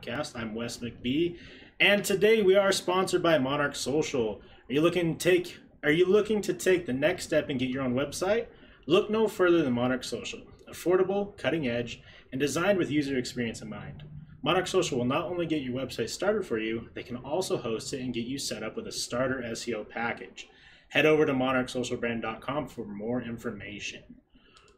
podcast. I'm Wes McBee, and today we are sponsored by Monarch Social. Are you looking to take Are you looking to take the next step and get your own website? Look no further than Monarch Social. Affordable, cutting edge, and designed with user experience in mind. Monarch Social will not only get your website started for you, they can also host it and get you set up with a starter SEO package. Head over to monarchsocialbrand.com for more information.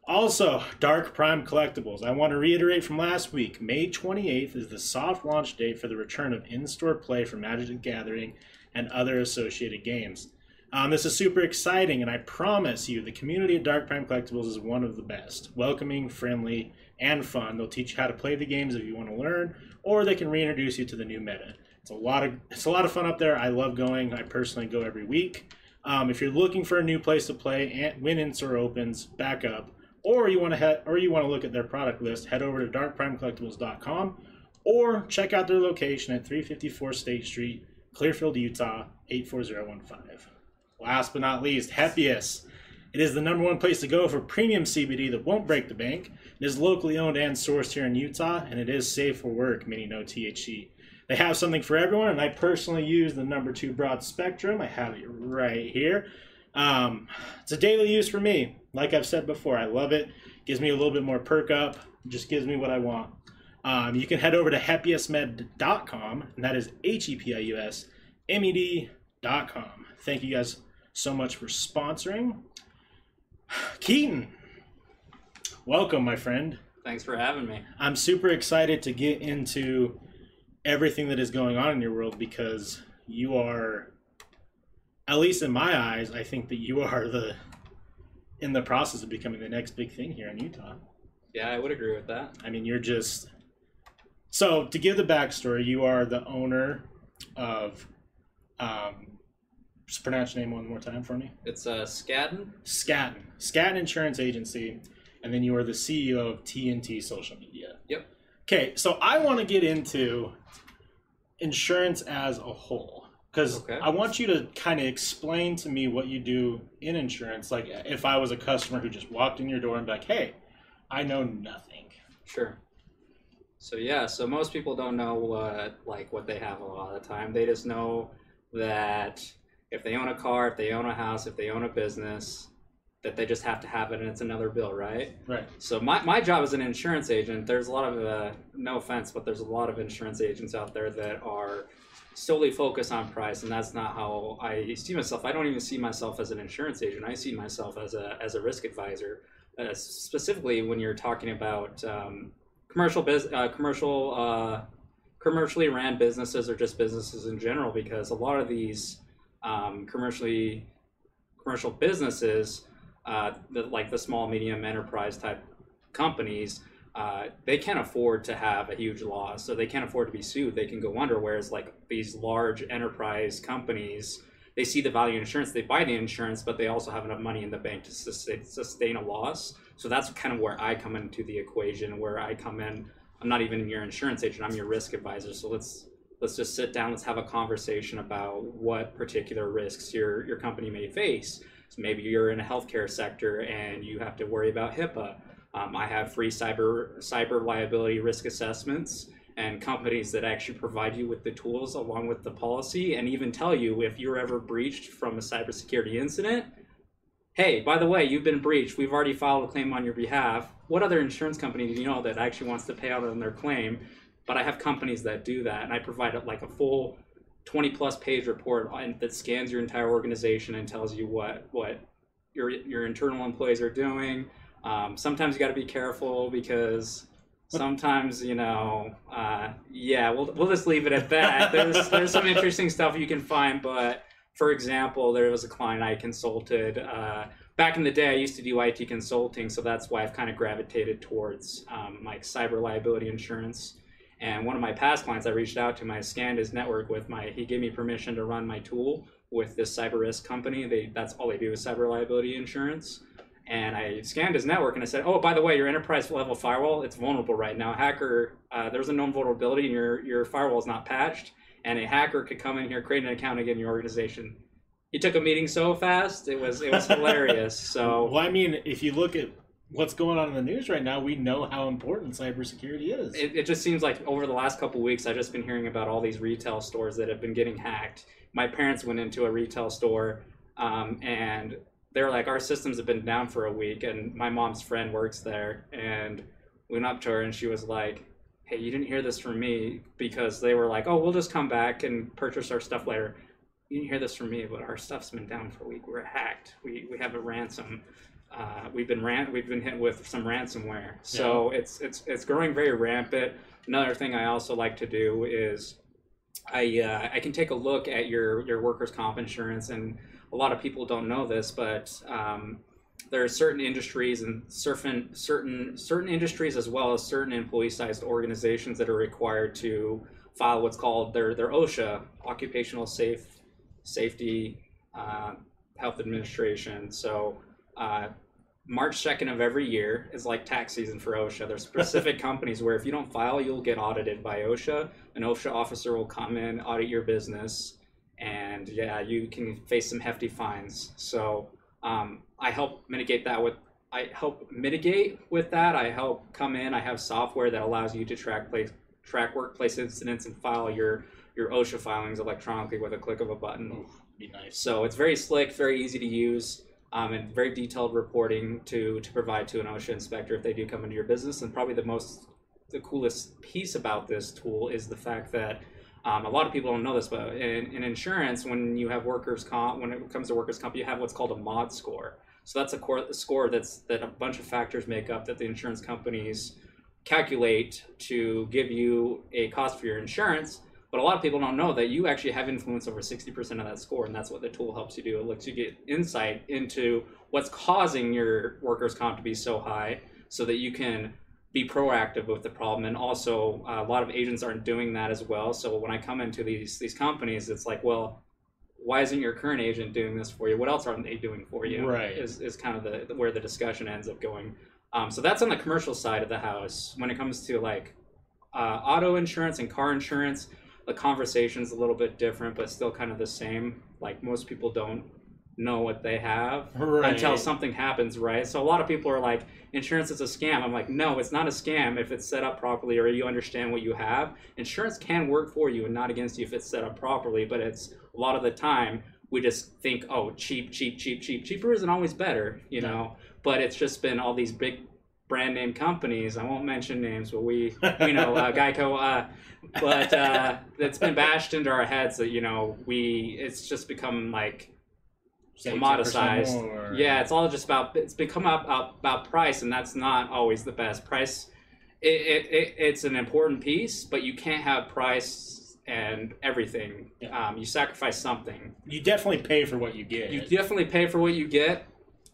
Also, Dark Prime Collectibles. I want to reiterate from last week May 28th is the soft launch date for the return of in store play for Magic the Gathering and other associated games. Um, this is super exciting, and I promise you, the community at Dark Prime Collectibles is one of the best. Welcoming, friendly, and fun. They'll teach you how to play the games if you want to learn, or they can reintroduce you to the new meta. It's a lot of it's a lot of fun up there. I love going. I personally go every week. Um, if you're looking for a new place to play, and when in-store opens back up, or you want to head or you want to look at their product list, head over to darkprimecollectibles.com or check out their location at 354 State Street, Clearfield, Utah 84015. Last but not least, Hepius. It is the number one place to go for premium CBD that won't break the bank. It is locally owned and sourced here in Utah, and it is safe for work, meaning no THC. They have something for everyone, and I personally use the number two broad spectrum. I have it right here. Um, it's a daily use for me. Like I've said before, I love it. Gives me a little bit more perk up. Just gives me what I want. Um, you can head over to hepiusmed.com, and that is H E P I U S M E D.com. Thank you guys so much for sponsoring. Keaton, welcome, my friend. Thanks for having me. I'm super excited to get into everything that is going on in your world because you are, at least in my eyes, I think that you are the in the process of becoming the next big thing here in Utah. Yeah, I would agree with that. I mean, you're just so to give the backstory. You are the owner of. Um, just pronounce your name one more time for me. It's uh, Scadden. Scadden. Scadden Insurance Agency, and then you are the CEO of TNT Social Media. Yep. Okay, so I want to get into insurance as a whole because Okay. I want you to kind of explain to me what you do in insurance. Like, if I was a customer who just walked in your door and be like, "Hey, I know nothing." Sure. So yeah, so most people don't know what like what they have a lot of the time. They just know that if they own a car, if they own a house, if they own a business, that they just have to have it and it's another bill, right? Right. So my, my job as an insurance agent, there's a lot of uh, no offense, but there's a lot of insurance agents out there that are solely focused on price, and that's not how I see myself. I don't even see myself as an insurance agent. I see myself as a as a risk advisor, uh, specifically when you're talking about um, commercial biz, uh, commercial uh, commercially ran businesses or just businesses in general, because a lot of these um, commercially commercial businesses, uh, the, like the small medium enterprise type companies, uh, they can't afford to have a huge loss, so they can't afford to be sued. They can go under. Whereas like these large enterprise companies, they see the value in insurance, they buy the insurance, but they also have enough money in the bank to sustain, a loss. So that's kind of where I come into the equation. Where I come in, I'm not even your insurance agent. I'm your risk advisor. So let's let's just sit down. Let's have a conversation about what particular risks your your company may face. So maybe you're in a healthcare sector and you have to worry about HIPAA. Um, I have free cyber cyber liability risk assessments and companies that actually provide you with the tools along with the policy and even tell you if you're ever breached from a cybersecurity incident. Hey, by the way, you've been breached. We've already filed a claim on your behalf. What other insurance company do you know that actually wants to pay out on their claim? But I have companies that do that, and I provide it like a full 20 plus page report that scans your entire organization and tells you what what your your internal employees are doing. Um, sometimes you got to be careful because sometimes you know, uh, yeah, we'll we'll just leave it at that. There's there's some interesting stuff you can find, but for example, there was a client I consulted. Uh, back in the day, I used to do IT consulting, so that's why I've kind of gravitated towards um, like cyber liability insurance. And one of my past clients, I reached out to, my scanned his network with my. He gave me permission to run my tool with this cyber risk company. They that's all they do is cyber liability insurance. And I scanned his network and I said, "Oh, by the way, your enterprise level firewall it's vulnerable right now. Hacker, uh, there's a known vulnerability, and your your firewall is not patched, and a hacker could come in here, create an account, and get in your organization." He took a meeting so fast, it was it was hilarious. So Well, I mean, if you look at what's going on in the news right now, we know how important cybersecurity is. It, it just seems like over the last couple weeks, I've just been hearing about all these retail stores that have been getting hacked. My parents went into a retail store um, and they're like, our systems have been down for a week, and my mom's friend works there, and we went up to her, and she was like, "Hey, you didn't hear this from me," because they were like, "Oh, we'll just come back and purchase our stuff later." You didn't hear this from me, but our stuff's been down for a week. We're hacked. We we have a ransom. Uh, we've been ran- we've been hit with some ransomware. So yeah. it's it's it's growing very rampant. Another thing I also like to do is I uh, I can take a look at your your workers' comp insurance and a lot of people don't know this, but um, there are certain industries and certain certain certain industries as well as certain employee-sized organizations that are required to file what's called their their OSHA, Occupational Safe Safety uh, Health Administration. So. Uh, March 2nd of every year is like tax season for OSHA. There's specific companies where if you don't file, you'll get audited by OSHA. An OSHA officer will come in, audit your business, and yeah, you can face some hefty fines. So um, I help mitigate that with I help mitigate with that. I help come in. I have software that allows you to track place track workplace incidents and file your your OSHA filings electronically with a click of a button. Be nice. So it's very slick, very easy to use, um, and very detailed reporting to to provide to an OSHA inspector if they do come into your business. And probably the most the coolest piece about this tool is the fact that um, a lot of people don't know this, but in, in, insurance, when you have workers' comp, when it comes to workers' comp, you have what's called a mod score. So that's a, core, a score that's that a bunch of factors make up that the insurance companies calculate to give you a cost for your insurance. But a lot of people don't know that you actually have influence over 60% of that score, and that's what the tool helps you do. It lets you get insight into what's causing your workers' comp to be so high so that you can be proactive with the problem. And also uh, a lot of agents aren't doing that as well. So when i come into these these companies it's like well why isn't your current agent doing this for you? What else aren't they doing for you? Right. Is, is kind of the where the discussion ends up going. Um, so that's on the commercial side of the house. When it comes to like uh, auto insurance and car insurance the conversation's a little bit different but still kind of the same. Like most people don't know what they have right. until something happens, right? So a lot of people are like, insurance is a scam. I'm like, no, it's not a scam if it's set up properly or you understand what you have. Insurance can work for you and not against you if it's set up properly, but it's a lot of the time we just think, oh, cheap, cheap, cheap, cheap. Cheaper isn't always better, you yeah. know. But it's just been all these big brand name companies. I won't mention names, but we, you know, uh, Geico. Uh, but uh, it's been bashed into our heads that you know we. It's just become like commoditized. Yeah, it's all just about it's become about, about price, and that's not always the best price. It, it, it, it's an important piece, but you can't have price and everything. Yeah. Um, you sacrifice something. You definitely pay for what you get. You definitely pay for what you get,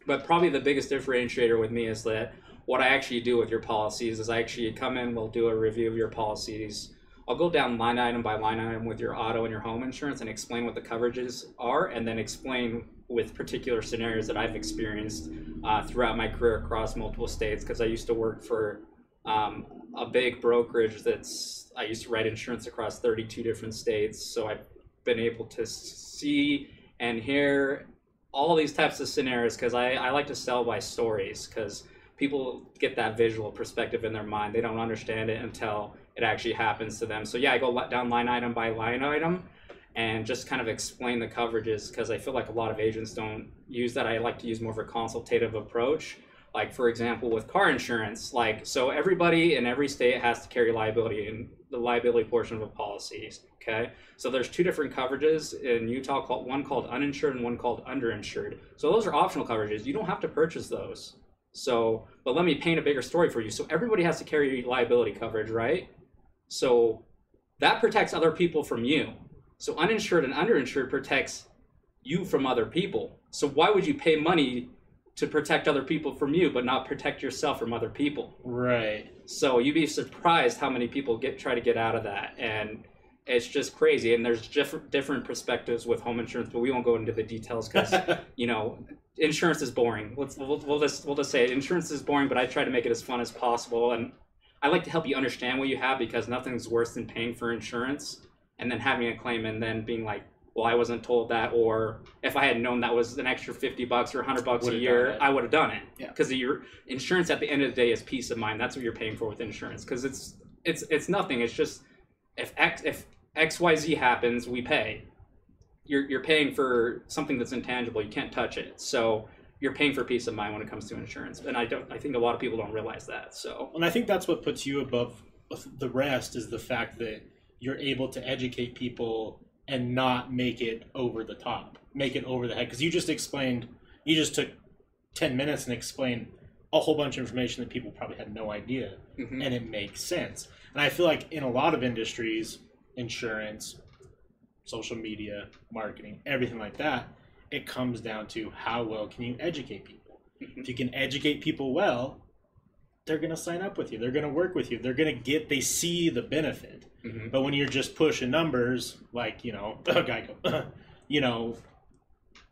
but probably the biggest differentiator with me is that what I actually do with your policies is I actually come in, we'll do a review of your policies. I'll go down line item by line item with your auto and your home insurance and explain what the coverages are, and then explain with particular scenarios that I've experienced uh, throughout my career across multiple states because I used to work for um, a big brokerage that's I used to write insurance across 32 different states so I've been able to see and hear all these types of scenarios because I, I like to sell by stories because people get that visual perspective in their mind. They don't understand it until it actually happens to them. So yeah I go down line item by line item and just kind of explain the coverages because I feel like a lot of agents don't use that. I like to use more of a consultative approach. Like for example, with car insurance, like so everybody in every state has to carry liability in the liability portion of a policy. Okay, so there's two different coverages in Utah called one called uninsured and one called underinsured. So those are optional coverages. You don't have to purchase those. So, but let me paint a bigger story for you. So everybody has to carry liability coverage, right? So that protects other people from you. So uninsured and underinsured protects you from other people. So why would you pay money to protect other people from you, but not protect yourself from other people? Right. So you'd be surprised how many people get try to get out of that, and it's just crazy. And there's different different perspectives with home insurance, but we won't go into the details because you know insurance is boring. Let's we'll, we'll just we'll just say it. insurance is boring, but I try to make it as fun as possible, and I like to help you understand what you have because nothing's worse than paying for insurance and then having a claim and then being like, well, I wasn't told that, or if I had known that was an extra fifty bucks or hundred bucks a year. I would have done it. Yeah. Because your insurance at the end of the day is peace of mind. That's what you're paying for with insurance. Because it's it's it's nothing. It's just if X if X Y Z happens, we pay. You're you're paying for something that's intangible. You can't touch it. So you're paying for peace of mind when it comes to insurance. And I don't. I think a lot of people don't realize that. So And I think that's what puts you above the rest is the fact that you're able to educate people and not make it over the top, make it over the head. Because you just explained, you just took 10 minutes and explained a whole bunch of information that people probably had no idea. mhm. And it makes sense. And I feel like in a lot of industries, insurance, social media, marketing, everything like that, it comes down to how well can you educate people. Mhm. If you can educate people well, they're going to sign up with you. They're going to work with you. They're going to get, they see the benefit. Mhm. But when you're just pushing numbers, like, you know, Geico, you know,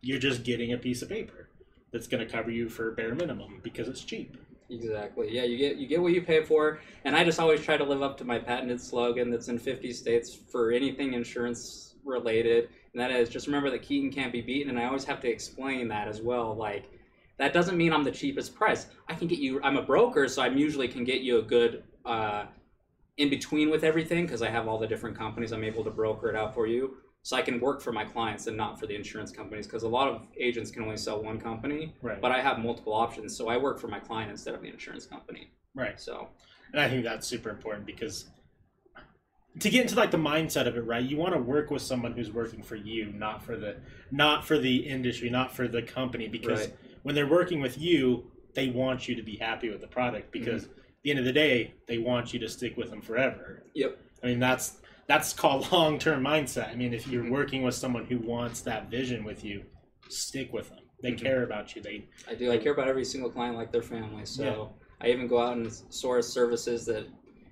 you're just getting a piece of paper that's going to cover you for bare minimum because it's cheap. Exactly. Yeah, you get you get what you pay for, and I just always try to live up to my patented slogan that's in 50 states for anything insurance related, and that is just remember that Keaton can't be beaten. And I always have to explain that as well. Like that doesn't mean I'm the cheapest price. I can get you. I'm a broker, so I usually can get you a good uh, in between with everything because I have all the different companies. I'm able to broker it out for you. So I can work for my clients and not for the insurance companies because a lot of agents can only sell one company Right. but I have multiple options, so I work for my client instead of the insurance company. right. So And I think that's super important because to get into like the mindset of it, right? You want to work with someone who's working for you, not for the not for the industry, not for the company because Right. When they're working with you, they want you to be happy with the product because at the end of the day, they want you to stick with them forever. Yep. I mean, that's that's called long-term mindset. I mean, if you're Mhm. working with someone who wants that vision with you, stick with them. They Mhm. care about you. They I do. I care about every single client like their family. So Yeah. I even go out and source services that,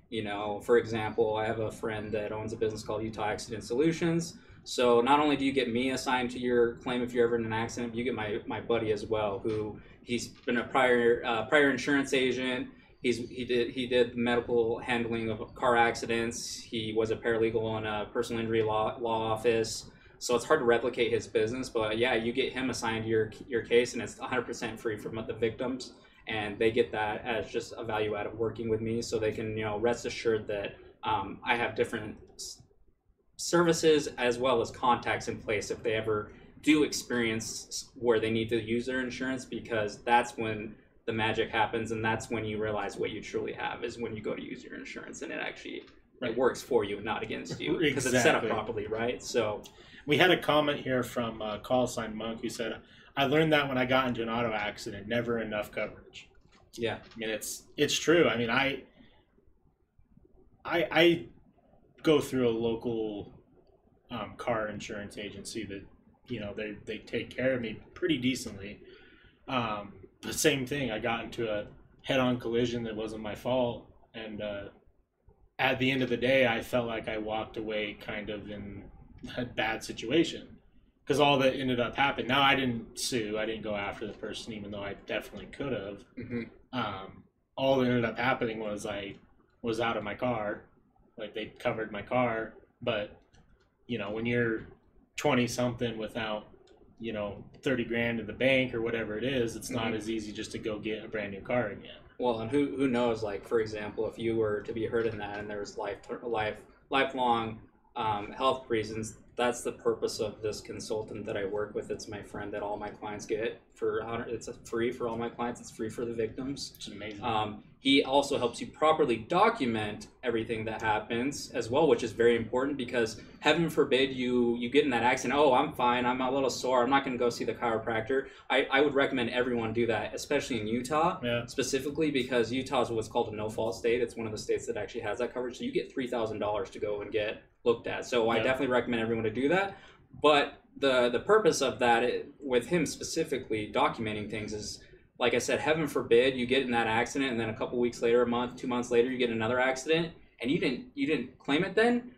you know, for example, I have a friend that owns a business called Utah Accident Solutions. So not only do you get me assigned to your claim if you're ever in an accident, you get my, my buddy as well, who he's been a prior uh, prior insurance agent. He's he did he did medical handling of car accidents. He was a paralegal in a personal injury law law office. So it's hard to replicate his business, but yeah, you get him assigned your your case, and it's 100% free from the victims, and they get that as just a value out of working with me, so they can you know rest assured that um, I have different services as well as contacts in place if they ever do experience where they need to use their insurance, because that's when the magic happens, and that's when you realize what you truly have is when you go to use your insurance, and it actually Right. it works for you, and not against you, because it's set up properly, right? So. We had a comment here from uh, Call Sign Monk who said, "I learned that when I got into an auto accident, never enough coverage." Yeah, I mean, it's it's true. I mean, I I I go through a local um, car insurance agency that you know they they take care of me pretty decently. Um, the same thing. I got into a head-on collision that wasn't my fault, and uh, at the end of the day, I felt like I walked away kind of in a bad situation because all that ended up happening. Now I didn't sue. I didn't go after the person, even though I definitely could have hmm um, all that ended up happening was I was out of my car, like they covered my car. But you know, when you're twenty something without you know thirty grand in the bank or whatever it is, it's not Mhm. as easy just to go get a brand new car again. Well, and who who knows? Like for example, if you were to be hurt in that, and there's life life lifelong um, health reasons, that's the purpose of this consultant that I work with. It's my friend that all my clients get for it's free for all my clients. It's free for the victims. It's amazing. Um, he also helps you properly document everything that happens as well, which is very important because heaven forbid you you get in that accident. Oh, I'm fine. I'm a little sore. I'm not going to go see the chiropractor. I, I would recommend everyone do that, especially in Utah yeah, specifically because Utah is what's called a no fault state. It's one of the states that actually has that coverage. So you get three thousand dollars to go and get looked at. So I definitely recommend everyone to do that. But the the purpose of that it, with him specifically documenting things is like I said, heaven forbid you get in that accident and then a couple weeks later, a month, two months later, you get another accident and you didn't you didn't claim it then.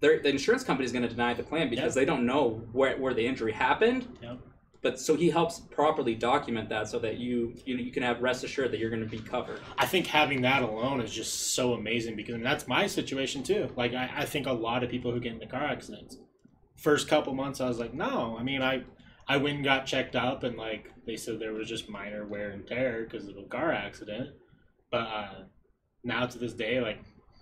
The insurance company is going to deny the claim because they don't know where, where the injury happened Yep. but so he helps properly document that so that you you, you can have rest assured that you're going to be covered I think having that alone is just so amazing because I mean, that's my situation too. Like I, I think a lot of people who get into car accidents first couple months, I was like, no. I mean, I I went and got checked up, and like they said there was just minor wear and tear because of a car accident. But uh, now to this day, like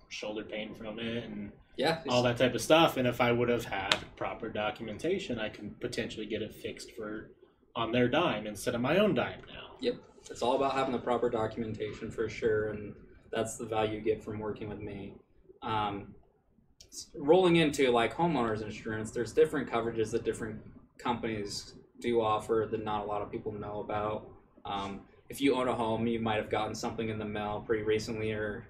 shoulder pain from it and Yeah. all that type of stuff. And if I would have had proper documentation, I can potentially get it fixed for on their dime instead of my own dime now. Yep. It's all about having the proper documentation for sure, and that's the value you get from working with me. Um, rolling into like homeowners insurance, there's different coverages that different companies do offer that not a lot of people know about. Um, if you own a home, you might have gotten something in the mail pretty recently or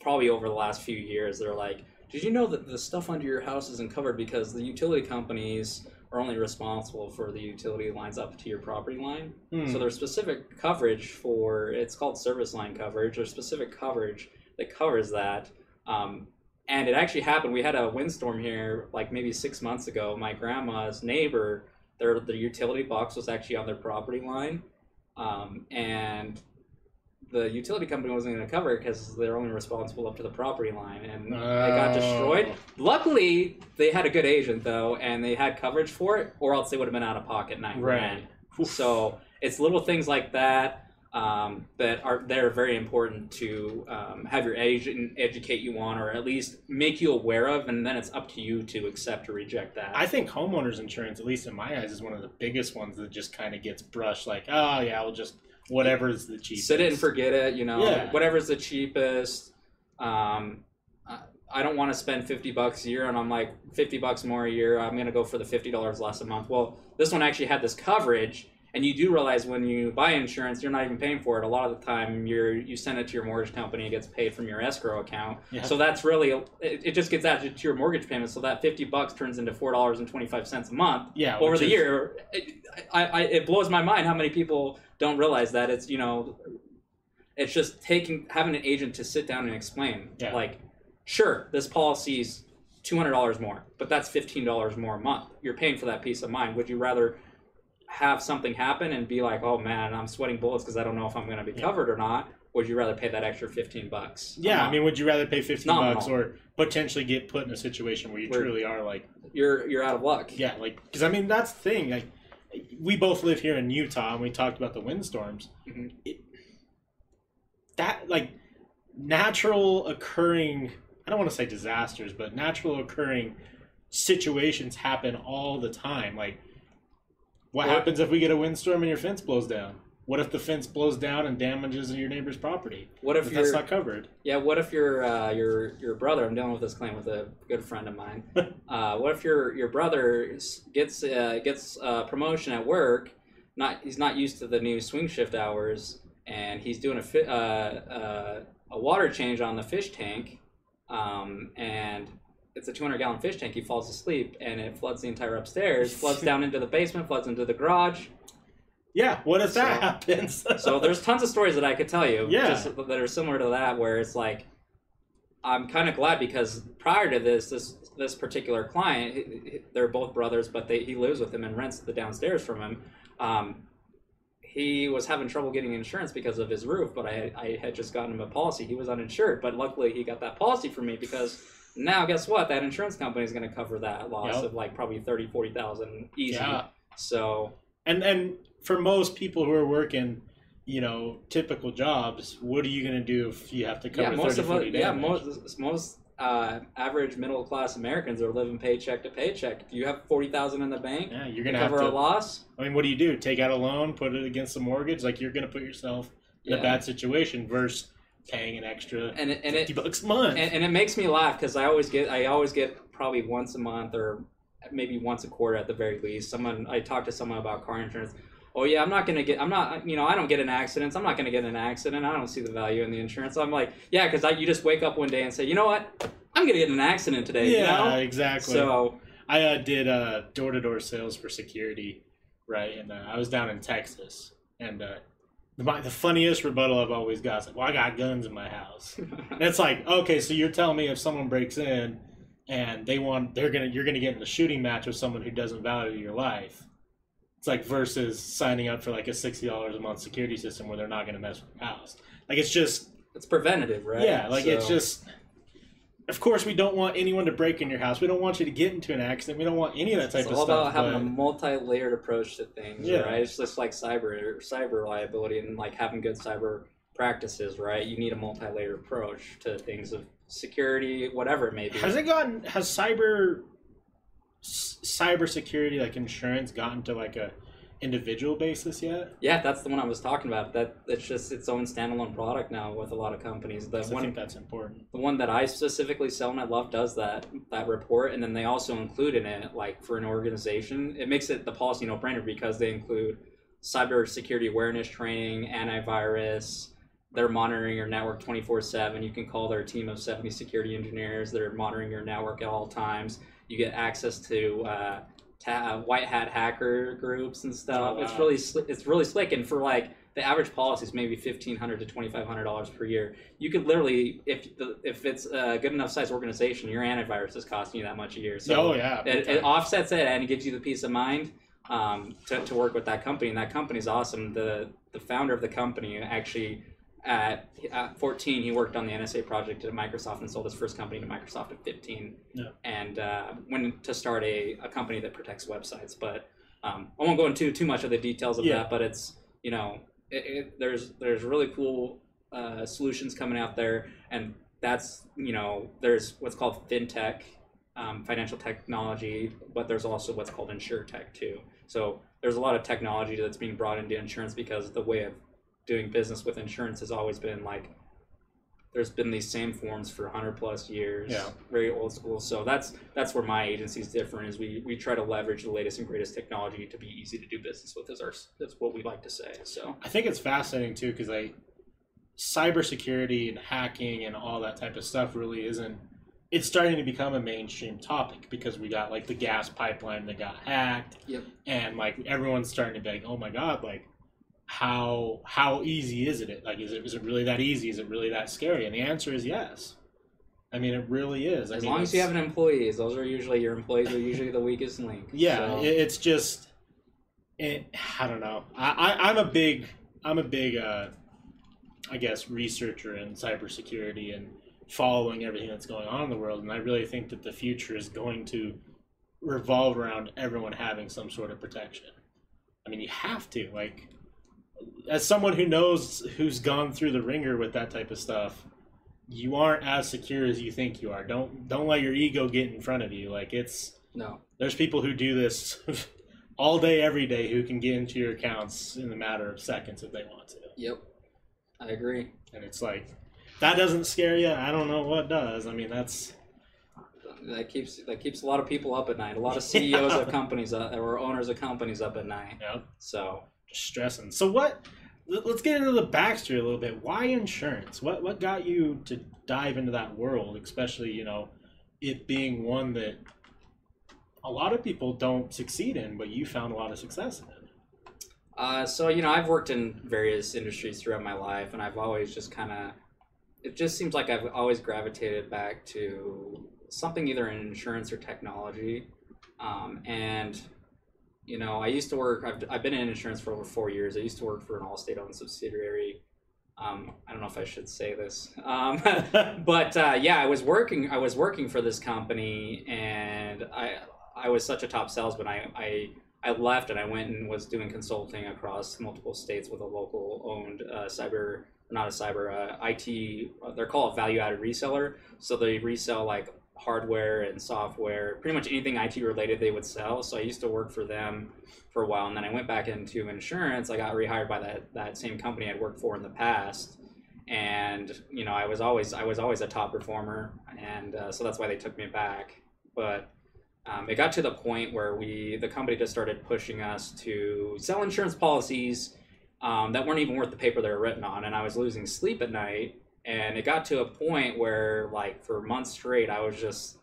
probably over the last few years. They're like, did you know that the stuff under your house isn't covered because the utility companies are only responsible for the utility lines up to your property line? Hmm. So there's specific coverage for it's called service line coverage. There's specific coverage that covers that. Um, and it actually happened. We had a windstorm here like maybe six months ago. My grandma's neighbor, their the utility box was actually on their property line, um, and the utility company wasn't going to cover it because they're only responsible up to the property line, and it got destroyed. Oh. Luckily, they had a good agent though, and they had coverage for it, or else they would have been out of pocket nine grand. Right. So it's little things like that um, that are that are very important to um, have your agent educate you on, or at least make you aware of, and then it's up to you to accept or reject that. I think homeowners insurance, at least in my eyes, is one of the biggest ones that just kind of gets brushed. Like, oh yeah, we'll just whatever is the cheapest. Set it and forget it. You know, Yeah. whatever's the cheapest. Um, I- don't want to spend fifty bucks a year, and I'm like fifty bucks more a year. I'm gonna go for the fifty dollars less a month. Well, this one actually had this coverage, and you do realize when you buy insurance, you're not even paying for it. A lot of the time, you're you send it to your mortgage company, it gets paid from your escrow account. Yeah. So that's really it, it just gets added to your mortgage payment. So that fifty bucks turns into four dollars and twenty five cents a month yeah, over the is- year. It, I, I, it blows my mind how many people don't realize that it's you know, it's just taking having an agent to sit down and explain. Yeah. Like, sure, this policy's two hundred dollars more, but that's fifteen dollars more a month. You're paying for that peace of mind. Would you rather have something happen and be like, oh man, I'm sweating bullets because I don't know if I'm going to be Yeah. covered or not? Would you rather pay that extra fifteen bucks? Yeah, I mean, would you rather pay fifteen bucks or potentially get put in a situation where you Where- truly are like, you're you're out of luck. yeah, like because I mean that's the thing. Like, we both live here in Utah, and we talked about the windstorms. Mhm. It, that like natural occurring. I don't want to say disasters, but natural occurring situations happen all the time. Like, what happens if we get a windstorm and your fence blows down? What if the fence blows down and damages your neighbor's property? What if that's not covered? Yeah, what if your uh, your your brother? I'm dealing with this claim with a good friend of mine. uh, what if your your brother s- gets uh, gets a promotion at work? Not he's not used to the new swing shift hours, and he's doing a fi- uh, uh, a water change on the fish tank, um, and it's a 200 gallon fish tank. He falls asleep, and it floods the entire upstairs, floods down into the basement, floods into the garage. Yeah. What if that happens? So there's tons of stories that I could tell you, Yeah. just that are similar to that, where it's like, I'm kind of glad because prior to this, this this particular client, he- he- they're both brothers, but they, he lives with him and rents the downstairs from him. Um, he was having trouble getting insurance because of his roof, but I, I had just gotten him a policy. He was uninsured, but luckily he got that policy for me because now guess what? That insurance company is going to cover that loss Yep. of like probably 30, 40,000 easy. Yeah. So and and for most people who are working you know typical jobs what are you going to do if you have to cover yeah, most 30 of 40 us, yeah, most most uh, average middle class Americans are living paycheck to paycheck. If you have forty thousand in the bank, yeah you're going to cover to a loss. i mean what do you do take out a loan put it against the mortgage like you're going to put yourself in a bad situation versus paying an extra And it, and 50 it bucks a month and, and it makes me laugh because I always get I always get probably once a month or maybe once a quarter at the very least. Someone I talk to someone about car insurance. Oh yeah, I'm not gonna get. I'm not. You know, I don't get in accidents. I'm not gonna get in an accident. I don't see the value in the insurance. I'm like, yeah, because you just wake up one day and say, you know what, I'm gonna get in an accident today. you yeah know? exactly So I uh, did uh, door-to-door sales for security, right? And uh, I was down in Texas, and uh, the, my, the funniest rebuttal I've always got is like, "Well, I got guns in my house." and it's like, okay, so you're telling me if someone breaks in and they want, they're gonna, you're gonna get in a shooting match with someone who doesn't value your life. It's like versus signing up for like a sixty dollars a month security system where they're not gonna mess with your house. Like it's just it's preventative, right? yeah, like it's just of course, we don't want anyone to break in your house. We don't want you to get into an accident. We don't want any of that type It's of all about having a multi-layered approach to things, Yeah. right? It's just like cyber cyber liability and like having good cyber practices, right? You need a multi-layered approach to things of security, whatever it may be. Has it gotten has cyber cyber security like insurance gotten to like a individual basis yet? Yeah, that's the one I was talking about. That it's just its own standalone product now with a lot of companies. The 'Cause I think that's important. the one that I specifically sell and I love does that that report, and then they also include in it like for an organization, it makes it the policy no brainer because they include cybersecurity awareness training, antivirus. They're monitoring your network twenty four seven. You can call their team of seventy security engineers. They're monitoring your network at all times. You get access to uh, ta- white hat hacker groups and stuff. Oh, It's really sli- it's really slick, and for like the average policy is maybe fifteen hundred to twenty five hundred dollars per year. You could literally if the, if it's a good enough size organization your antivirus is costing you that much a year. So oh yeah. it, it offsets it and it gives you the peace of mind um, to, to work with that company. And that company is awesome. The the founder of the company actually at, at 14 he worked on the nsa project at microsoft and sold his first company to microsoft at 15 Yeah. and uh, went to start a, a company that protects websites but um, i won't go into too much of the details of Yeah. that but it's you know it, it, there's there's really cool uh, solutions coming out there, and that's you know there's what's called fintech, um, financial technology, but there's also what's called insurtech too. So there's a lot of technology that's being brought into insurance because the way of doing business with insurance has always been like there's been these same forms for 100 plus years Yeah. very old school so that's that's where my agency is different is we we try to leverage the latest and greatest technology to be easy to do business with is our that's what we like to say so I think it's fascinating too because like cybersecurity and hacking and all that type of stuff really isn't. It's starting to become a mainstream topic because we got like the gas pipeline that got hacked, Yep. and like everyone's starting to be like, "Oh my god!" Like, how how easy is it? Like, is it is it really that easy? Is it really that scary? And the answer is yes. I mean, it really is. I as mean, long as you have an employees those are usually your employees are usually the weakest link Yeah, So- it, it's just, it, I don't know. I, I I'm a big I'm a big uh, I guess researcher in cybersecurity and following everything that's going on in the world, and I really think that the future is going to revolve around everyone having some sort of protection. I mean, you have to like, as someone who knows who's gone through the ringer with that type of stuff. You aren't as secure as you think you are. Don't don't let your ego get in front of you. Like it's no there's people who do this all day, every day, who can get into your accounts in a matter of seconds if they want to. yep i agree And it's like, that doesn't scare you. I don't know what does. I mean, that's that keeps that keeps a lot of people up at night a lot of ceos of companies uh, or owners of companies up at night know, so stressing. So what? let- Let's get into the backstory a little bit. Why insurance? What what got you to dive into that world, especially you know, it being one that a lot of people don't succeed in, but you found a lot of success in it. Uh, so you know, I've worked in various industries throughout my life, and I've always just kind of. It just seems like I've always gravitated back to something either in insurance or technology, um, and you know, I used to work. I've, I've been in insurance for over four years. I used to work for an Allstate-owned subsidiary. Um, I don't know if I should say this, um, but uh, yeah, I was working. I was working for this company, and I I was such a top salesman. I I I left and I went and was doing consulting across multiple states with a local owned uh, cyber, not a cyber, uh, IT, they're called value added reseller. So they resell like hardware and software, pretty much anything IT related they would sell. So I used to work for them for a while and then I went back into insurance. I got rehired by that, that same company I'd worked for in the past. And, you know, I was always, I was always a top performer. And uh, so that's why they took me back. But um, it got to the point where we the company just started pushing us to sell insurance policies um, that weren't even worth the paper they were written on and i was losing sleep at night and it got to a point where like for months straight i was just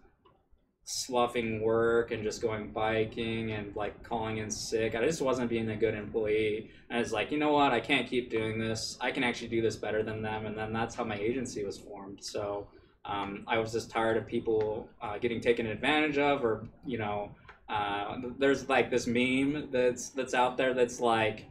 sloughing work and just going biking and like calling in sick. I just wasn't being a good employee. And i was like you know what? I can't keep doing this. I can actually do this better than them. And then that's how my agency was formed. So um, I was just tired of people uh, getting taken advantage of, or you know, uh, there's like this meme that's that's out there that's like,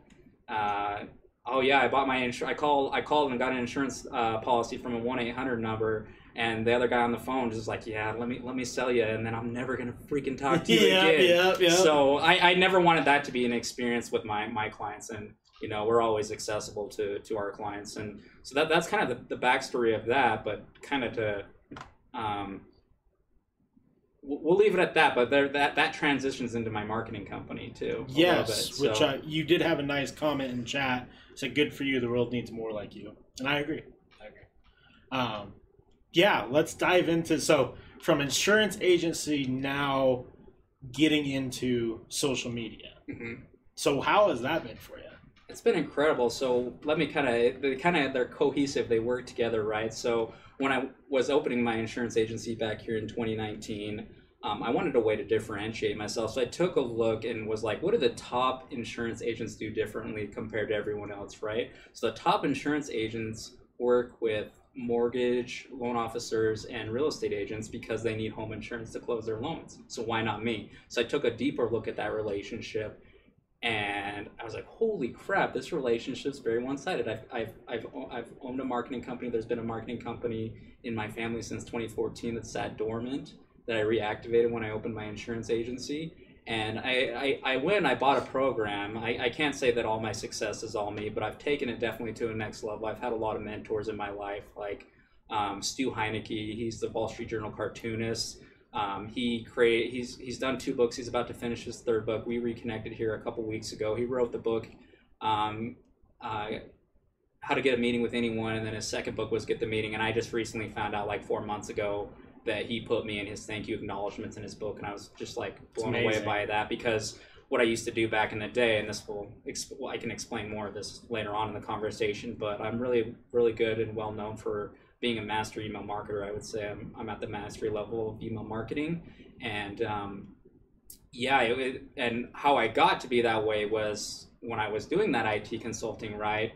uh, oh yeah, I bought my insurance. I called I called and got an insurance uh, policy from a one eight hundred number, And the other guy on the phone just like, yeah, let me let me sell you, and then I'm never gonna freaking talk to you yeah, again. yeah, yeah. So I, I never wanted that to be an experience with my my clients, and you know we're always accessible to to our clients, and so that that's kind of the, the backstory of that. But kind of to um, we'll leave it at that. But there that that transitions into my marketing company too. yes, bit, which so- uh, you did have a nice comment in chat. Said, "Good for you. The world needs more like you," and I agree. I agree. Um, yeah, let's dive into so from insurance agency now getting into social media. Mhm. So how has that been for you? It's been incredible. So let me kind of they kind of they're cohesive. They work together, right? So when I was opening my insurance agency back here in 2019, um, I wanted a way to differentiate myself. So I took a look and was like, what do the top insurance agents do differently compared to everyone else, right? So the top insurance agents work with mortgage loan officers and real estate agents because they need home insurance to close their loans. So why not me? So I took a deeper look at that relationship and I was like, "Holy crap! This relationship's very one-sided." I've, I've, I've, I've owned a marketing company. There's been a marketing company in my family since 2014 that sat dormant that I reactivated when I opened my insurance agency. And I, I, I went I bought a program. I, I can't say that all my success is all me, but I've taken it definitely to a next level. I've had a lot of mentors in my life, like um, Stu Heinecke. He's the Wall Street Journal cartoonist. Um, he create he's he's done two books. He's about to finish his third book. We reconnected here a couple weeks ago. He wrote the book, um, uh, How to Get a Meeting with Anyone, and then his second book was Get the Meeting. And I just recently found out, like four months ago, that he put me in his thank you acknowledgments in his book, and I was just like blown away by that because what I used to do back in the day, and this will exp- well, I can explain more of this later on in the conversation, but I'm really really good and well known for being a master email marketer, I would say I'm, I'm at the mastery level of email marketing. And um, yeah, it, and how I got to be that way was when I was doing that IT consulting, right?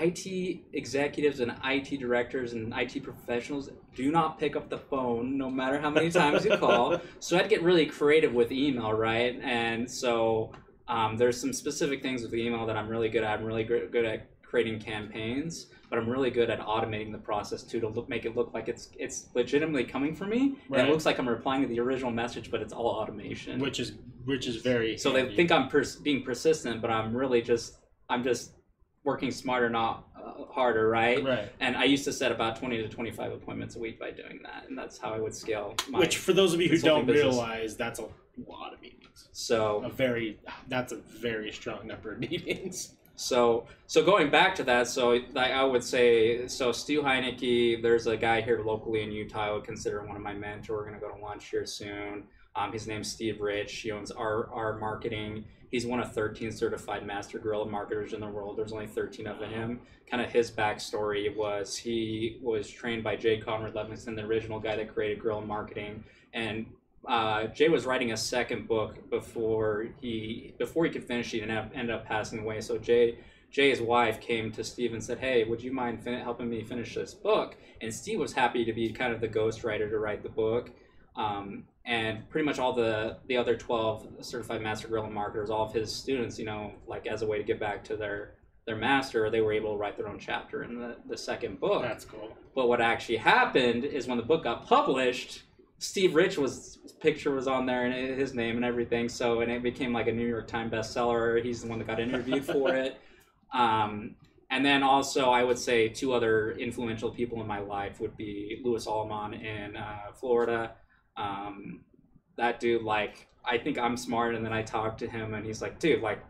IT executives and IT directors and IT professionals do not pick up the phone no matter how many times you call. So I'd get really creative with email, right? And so um, there's some specific things with email that I'm really good at. I'm really gr- good at creating campaigns, but I'm really good at automating the process too to look, make it look like it's it's legitimately coming from me. And it looks like I'm replying to the original message, but it's all automation. Which is which is very so they think I'm pers- being persistent, but I'm really just I'm just working smarter, not uh, harder, right? right. And I used to set about 20 to 25 appointments a week by doing that, and that's how I would scale my. Which for those of you who don't business. realize, that's a lot of meetings. so A very that's a very strong number of meetings. So, so going back to that, so I I would say, so Stu Heinecke, there's a guy here locally in Utah I would consider one of my mentors. We're gonna go to lunch here soon. Um, his name's Steve Rich. He owns our our marketing. He's one of 13 certified master guerrilla marketers in the world. There's only 13 of him. Kind of his backstory was he was trained by Jay Conrad Levinson, the original guy that created guerrilla marketing, and uh, Jay was writing a second book before he before he could finish it and ended up passing away. So Jay Jay's wife came to Steve and said, "Hey, would you mind fin- helping me finish this book?" And Steve was happy to be kind of the ghostwriter to write the book. Um, and pretty much all the the other 12 certified master guerrilla marketers, all of his students, you know, like as a way to get back to their their master, they were able to write their own chapter in the, the second book. That's cool. But what actually happened is when the book got published, Steve Rich was picture was on there and his name and everything. So and it became like a New York Times bestseller. He's the one that got interviewed for it. Um, and then also, I would say two other influential people in my life would be Louis Alman in uh, Florida. Um, that dude, like, I think I'm smart, and then I talk to him, and he's like, "Dude, like,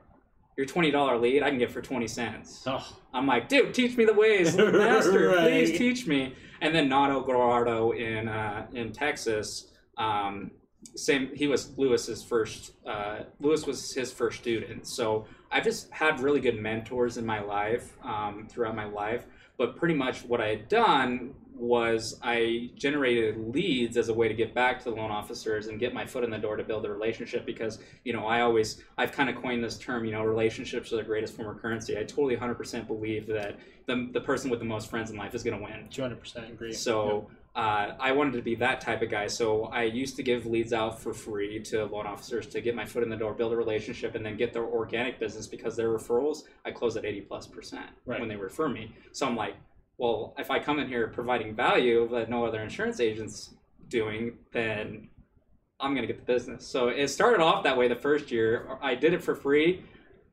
your twenty dollar lead, I can get for twenty cents." Oh, I'm like, dude, teach me the ways, master. Right. Please teach me. And then Nato Gerardo in uh, in Texas, um, same. He was Lewis's first. Uh, Lewis was his first student. So I've just had really good mentors in my life um, throughout my life. But pretty much what I had done was I generated leads as a way to get back to the loan officers and get my foot in the door to build a relationship because you know I always I've kind of coined this term you know relationships are the greatest form of currency. I totally 100% believe that the, the person with the most friends in life is going to win. two hundred percent agree. So uh, I wanted to be that type of guy. So I used to give leads out for free to loan officers to get my foot in the door, build a relationship, and then get their organic business because their referrals I close at 80 plus percent Right. when they refer me. So I'm like, well, if I come in here providing value that no other insurance agents doing, then I'm gonna get the business. So it started off that way the first year. I did it for free,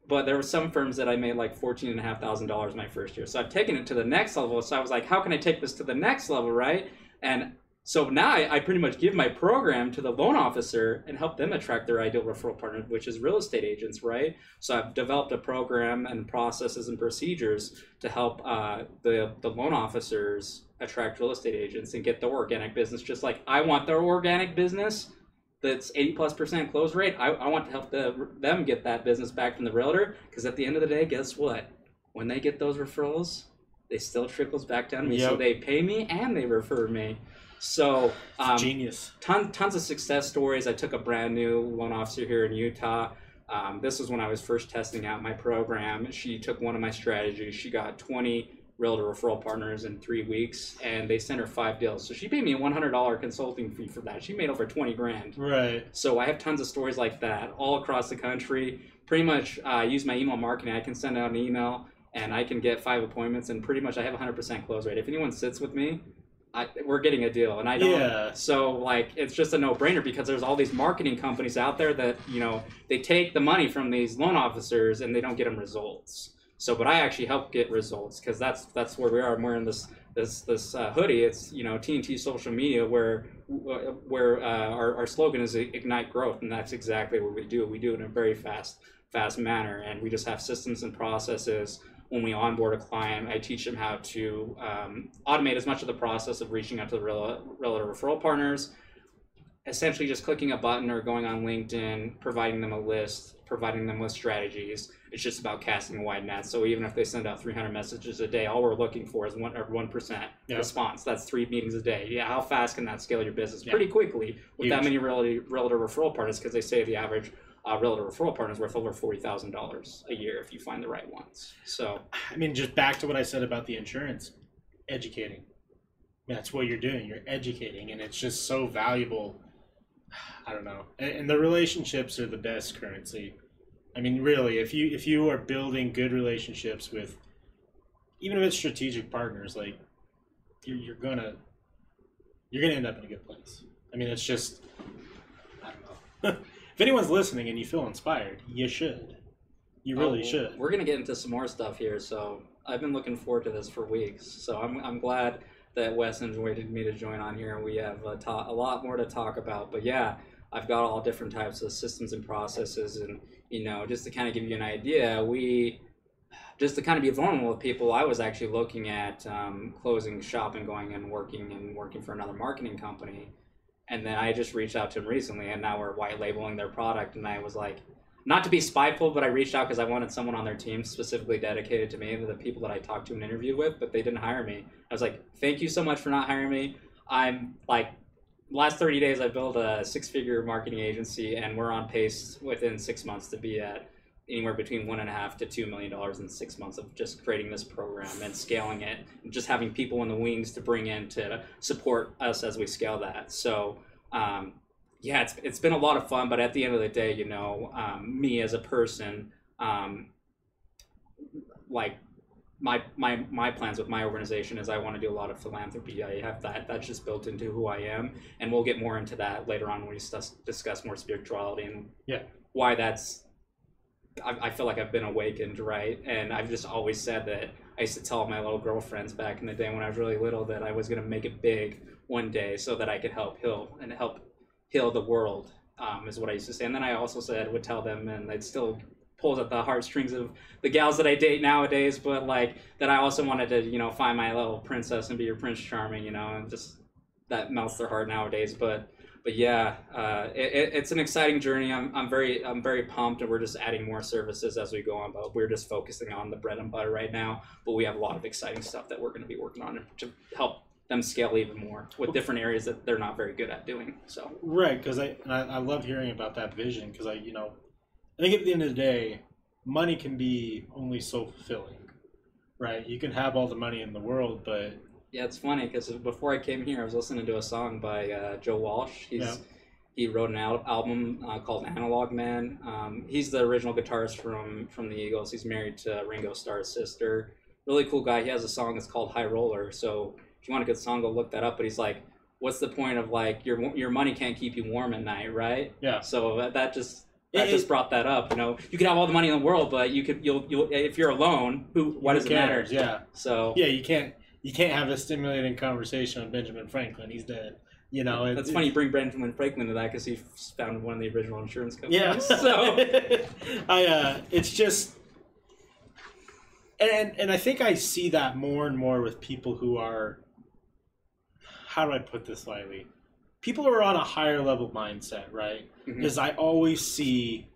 but there were some firms that I made like fourteen and a half thousand dollars my first year. So I've taken it to the next level. So I was like, how can I take this to the next level, right? And so now I, I pretty much give my program to the loan officer and help them attract their ideal referral partner, which is real estate agents, right? So I've developed a program and processes and procedures to help uh, the the loan officers attract real estate agents and get their organic business, just like I want their organic business that's 80 plus percent close rate. I, I want to help the, them get that business back from the realtor because at the end of the day, guess what? When they get those referrals, they still trickles back down to me. So they pay me and they refer me. So um, Genius. ton, tons of success stories. I took a brand new loan officer here in Utah. Um, this was when I was first testing out my program. She took one of my strategies. She got 20 realtor referral partners in three weeks, and they sent her five deals. So she paid me a $100 consulting fee for that. She made over 20 grand. Right. So I have tons of stories like that all across the country. Pretty much uh, use my email marketing. I can send out an email and I can get five appointments, and pretty much I have a 100% close rate. If anyone sits with me, I, we're getting a deal, and I don't. Yeah. So like, it's just a no-brainer because there's all these marketing companies out there that you know they take the money from these loan officers and they don't get them results. So, but I actually help get results because that's that's where we are. I'm wearing this this this uh, hoodie. It's you know TNT social media where where uh, our, our slogan is ignite growth, and that's exactly what we do. We do it in a very fast fast manner, and we just have systems and processes. When we onboard a client, I teach them how to um, automate as much of the process of reaching out to the rel- relative referral partners. Essentially, just clicking a button or going on LinkedIn, providing them a list, providing them with strategies. It's just about casting a wide net. So even if they send out 300 messages a day, all we're looking for is one or one percent Yeah. response. That's three meetings a day. Yeah, how fast can that scale your business? Yeah. Pretty quickly with that many realtor referral partners, because they say the average uh, realtor referral partner is worth over forty thousand dollars a year if you find the right ones. So I mean, just back to what I said about the insurance, educating. That's what you're doing. You're educating, and it's just so valuable. I don't know, and, and the relationships are the best currency. I mean, really, if you if you are building good relationships with, even if it's strategic partners, like you're, you're gonna you're gonna end up in a good place. I mean, it's just I don't know. if anyone's listening and you feel inspired, you should. You really Oh, should. We're gonna get into some more stuff here, so I've been looking forward to this for weeks. So I'm, I'm glad that Wes invited me to join on here. We have a, ta- a lot more to talk about, but yeah, I've got all different types of systems and processes, and you know, just to kind of give you an idea, we just to kind of be vulnerable with people, I was actually looking at um, closing shop and going and working and working for another marketing company. And then I just reached out to them recently, and now we're white labeling their product. And I was like, not to be spiteful, but I reached out because I wanted someone on their team specifically dedicated to me, the people that I talked to and interviewed with, but they didn't hire me. I was like, thank you so much for not hiring me. I'm like, last 30 days, I built a six figure marketing agency, and we're on pace within six months to be at anywhere between one and a half to two million dollars in six months of just creating this program and scaling it and just having people in the wings to bring in to support us as we scale that so um, yeah it's, it's been a lot of fun but at the end of the day you know um, me as a person um, like my my my plans with my organization is I want to do a lot of philanthropy. I have that that's just built into who I am, and we'll get more into that later on when we discuss, discuss more spirituality and Yeah. why that's. I, I feel like I've been awakened, right? And I've just always said that I used to tell my little girlfriends back in the day when I was really little that I was gonna make it big one day so that I could help heal and help heal the world. Um, is what I used to say, and then I also said would tell them, and they'd still pulls at the heartstrings of the gals that I date nowadays, but like that I also wanted to, you know, find my little princess and be your prince charming, you know, and just that melts their heart nowadays. But but yeah, uh, it, it- it's an exciting journey. I'm, I'm very I'm very pumped, and we're just adding more services as we go on. But we're just focusing on the bread and butter right now. But we have a lot of exciting stuff that we're going to be working on to help them scale even more with different areas that they're not very good at doing. So Right, because I, I I love hearing about that vision because I you know I think at the end of the day, money can be only so fulfilling. Right, you can have all the money in the world, but Yeah, it's funny because before I came here, I was listening to a song by uh, Joe Walsh. He's Yeah. he wrote an al- album uh, called Analog Man. Um, he's the original guitarist from from the Eagles. He's married to Ringo Starr's sister. really cool guy. He has a song that's called High Roller. So if you want a good song, go look that up. But he's like, what's the point of like your your money can't keep you warm at night, right? Yeah. So that, that just that It- just brought that up. You know, you could have all the money in the world, but you could you'll you'll if you're alone, who what does it matter? Yeah. So Yeah, you can't you can't have a stimulating conversation on Benjamin Franklin. He's dead. You know, it- that's funny. You bring Benjamin Franklin to that because he founded one of the original insurance companies. Yeah. so I uh it's just and and I think I see that more and more with people who are how do I put this lightly? People who are on a higher level mindset, right? Because I always see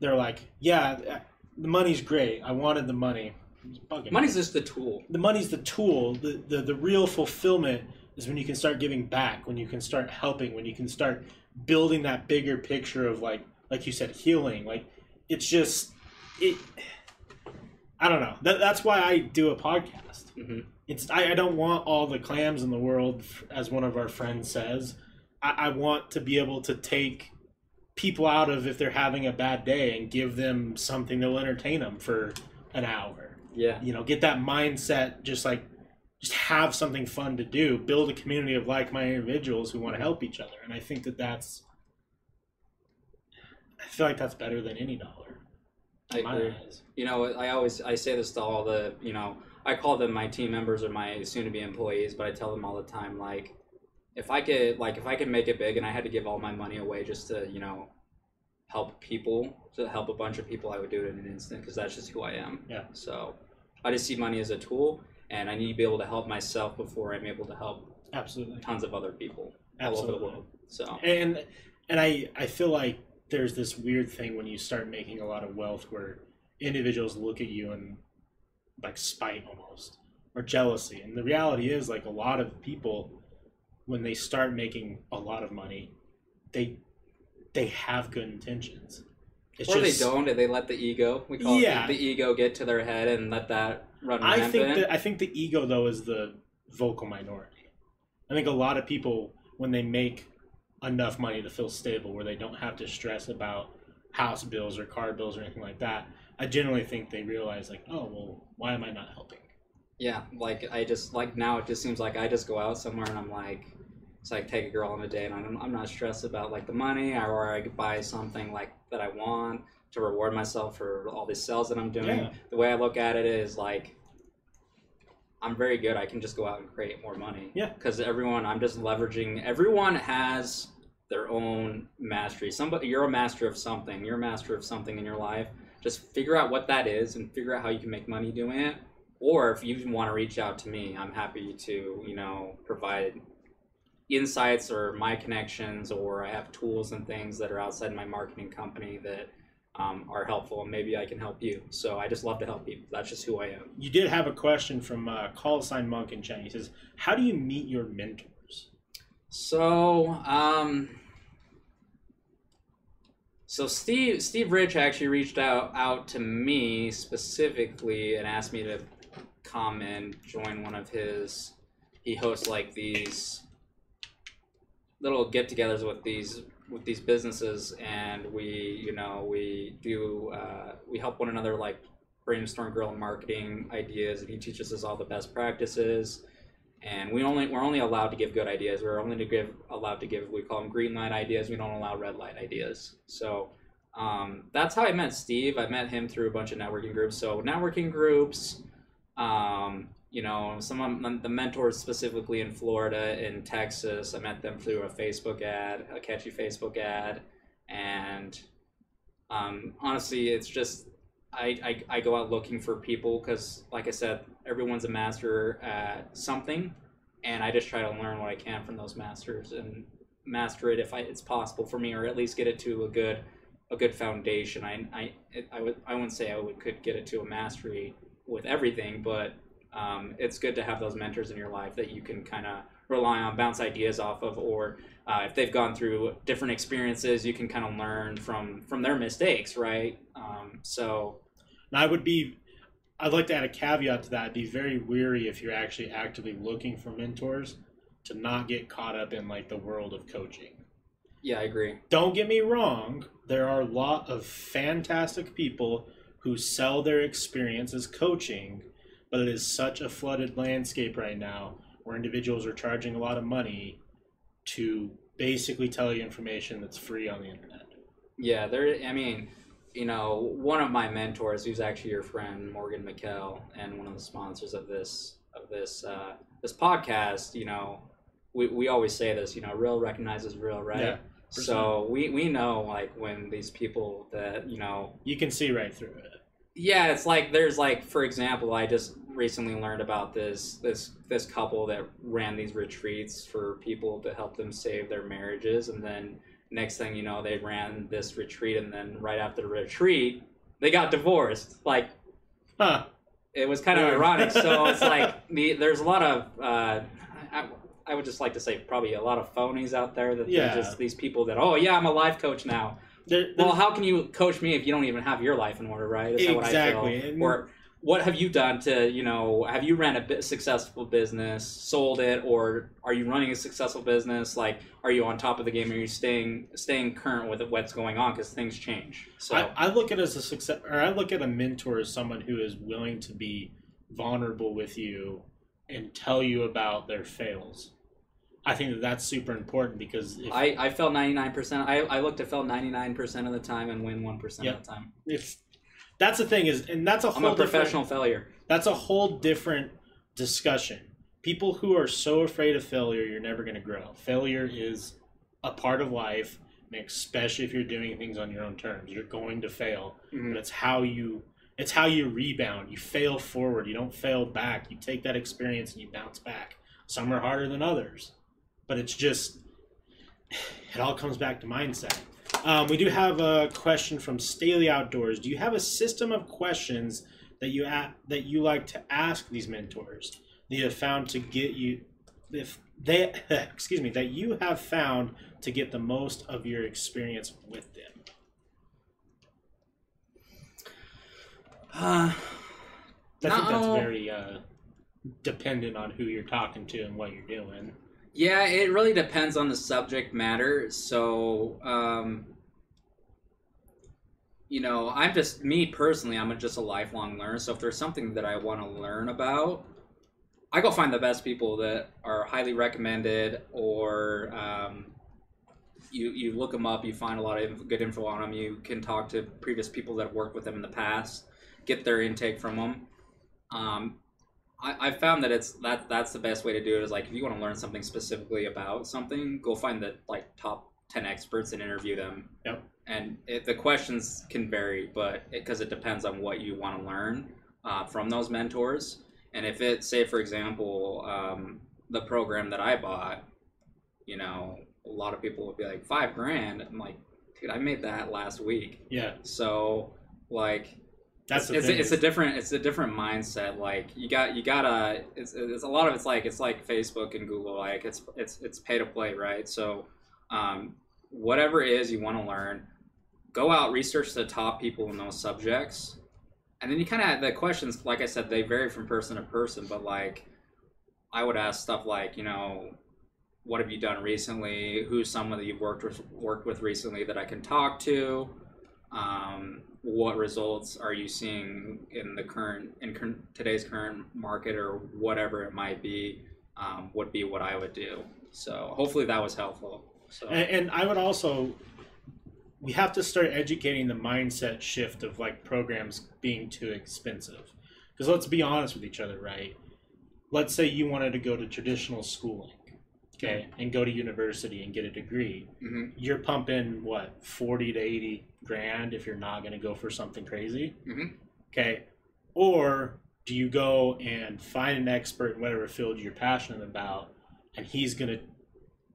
they're like, yeah, the money's great. I wanted the money. It's bugging me. money's just the tool. the money's the tool. The, the the real fulfillment is when you can start giving back, when you can start helping, when you can start building that bigger picture of like like you said, healing. Like it's just it. I don't know. That, that's why I do a podcast. hmm It's I, I don't want all the clams in the world, as one of our friends says. I, I want to be able to take people out of if they're having a bad day and give them something that'll entertain them for an hour Yeah. you know get that mindset just like just have something fun to do build a community of like-minded individuals who want to help each other and i think that that's i feel like that's better than any dollar I agree. eyes. You know, I always I say this to all the you know I call them my team members or my soon-to-be employees, but I tell them all the time like if I could like if I could make it big and I had to give all my money away just to you know help people to help a bunch of people, I would do it in an instant because that's just who I am. Yeah. So I just see money as a tool, and I need to be able to help myself before I'm able to help absolutely tons of other people all over absolutely the world. So and and i i feel like there's this weird thing when you start making a lot of wealth where individuals look at you and like spite almost or jealousy and the reality is like a lot of people when they start making a lot of money they they have good intentions it's or just- they don't, and they let the ego we call Yeah. it the, the ego get to their head and let that run I rampant. think that I think the ego though is the vocal minority. I think a lot of people when they make enough money to feel stable, where they don't have to stress about house bills or car bills or anything like that, I generally think they realize like, oh well, why am I not helping? Yeah, like I just like now it just seems like I just go out somewhere and I'm like, it's like take a girl on a date and I'm, I'm not stressed about like the money or, or I could buy something like that I want to reward myself for all these sales that I'm doing. Yeah. The way I look at it is like, I'm very good. I can just go out and create more money. Yeah. Because everyone, I'm just leveraging. Everyone has their own mastery. Somebody, you're a master of something. You're a master of something in your life. Just figure out what that is and figure out how you can make money doing it. Or if you want to reach out to me, I'm happy to, you know, provide insights or my connections, or I have tools and things that are outside my marketing company that um, are helpful, and maybe I can help you. So I just love to help people. That's just who I am. You did have a question from uh, call sign monk in chat. He says, "How do you meet your mentors?" So, um, so Steve Steve Rich actually reached out out to me specifically and asked me to come and join one of his. He hosts like these little get-togethers with these with these businesses, and we you know we do uh, we help one another like brainstorm guerrilla marketing ideas, and he teaches us all the best practices and we only we're only allowed to give good ideas. We're only to give allowed to give we call them green light ideas. We don't allow red light ideas. So um, that's how I met Steve. I met him through a bunch of networking groups. So networking groups, um, you know, some of the mentors specifically in Florida, in Texas. I met them through a Facebook ad, a catchy Facebook ad, and um, honestly, it's just I, I, I go out looking for people because, like I said, everyone's a master at something, and I just try to learn what I can from those masters and master it if I, it's possible for me, or at least get it to a good a good foundation. I I I would I wouldn't say I would could get it to a mastery with everything, but um, it's good to have those mentors in your life that you can kind of rely on, bounce ideas off of, or uh, if they've gone through different experiences, you can kind of learn from from their mistakes, right? Um, so And I would be, I'd like to add a caveat to that. I'd be very weary if you're actually actively looking for mentors to not get caught up in like the world of coaching. yeah, I agree. Don't get me wrong, there are a lot of fantastic people who sell their experience as coaching, but it is such a flooded landscape right now where individuals are charging a lot of money to basically tell you information that's free on the internet. Yeah, there. I mean, you know, one of my mentors, who's actually your friend Morgan McKell, and one of the sponsors of this of this uh, this podcast. You know, we, we always say this. You know, real recognizes real, right? Yeah, So we we know like when these people that you know You can see right through it. Yeah, it's like there's like for example, I just recently learned about this this this couple that ran these retreats for people to help them save their marriages and then next thing you know they ran this retreat and then right after the retreat they got divorced. Like Huh. it was kind of Weird. ironic. So it's like the, there's a lot of uh, I, I would just like to say probably a lot of phonies out there that Yeah. they're just these people that oh yeah I'm a life coach now. There, Well, how can you coach me if you don't even have your life in order, right? Is that what I Exactly. feel? Or what have you done to, you know, have you ran a successful business, sold it, or are you running a successful business? Like, are you on top of the game? Are you staying staying current with what's going on? Because things change. So I, I look at it as a success, or I look at a mentor as someone who is willing to be vulnerable with you and tell you about their fails. I think that that's super important because if, I, I fell 99%. I, I looked to fail 99% of the time and win 1% Yep. of the time. if that's the thing is, and that's a I'm whole a professional failure. that's a whole different discussion. People who are so afraid of failure, you're never going to grow. Failure is a part of life, especially if you're doing things on your own terms, you're going to fail. Mhm. but it's how you it's how you rebound you fail forward you don't fail back you take that experience and you bounce back some are harder than others but it's just it all comes back to mindset um, we do have a question from Staley Outdoors. Do you have a system of questions that you a- that you like to ask these mentors that you have found to get you if they excuse me that you have found to get the most of your experience with them? Uh, I think that's very uh, dependent on who you're talking to and what you're doing. Yeah, it really depends on the subject matter. So, um, you know, I'm just me personally. I'm just a lifelong learner. So if there's something that I want to learn about, I go find the best people that are highly recommended, or um, you you look them up. You find a lot of good info on them. You can talk to previous people that have worked with them in the past, get their intake from them. Um, I, I found that it's that that's the best way to do it is like if you want to learn something specifically about something, go find the like top ten experts and interview them. Yep. And it, the questions can vary, but because it, depends on what you want to learn uh, from those mentors. And if it, say, for example, um, the program that I bought, you know, a lot of people would be like five grand. I'm like, dude, I made that last week. Yeah, So like that's the it's, thing. it's a different it's a different mindset like you got you gotta it's, it's a lot of it's like it's like facebook and google like it's it's it's pay to play right? So um, whatever it is you want to learn go out research the top people in those subjects and then you kind of the questions like i said they vary from person to person but like i would ask stuff like you know what have you done recently? Who's someone that you've worked with worked with recently that i can talk to um, what results are you seeing in the current in today's current market or whatever it might be um, would be what I would do. So hopefully that was helpful. So and, and I would also we have to start educating the mindset shift of like programs being too expensive. Because let's be honest with each other, right? Let's say you wanted to go to traditional schooling, okay, and go to university and get a degree. Mhm. You're pumping what forty to eighty grand if you're not going to go for something crazy. Mhm. Okay, or do you go and find an expert in whatever field you're passionate about, and he's going to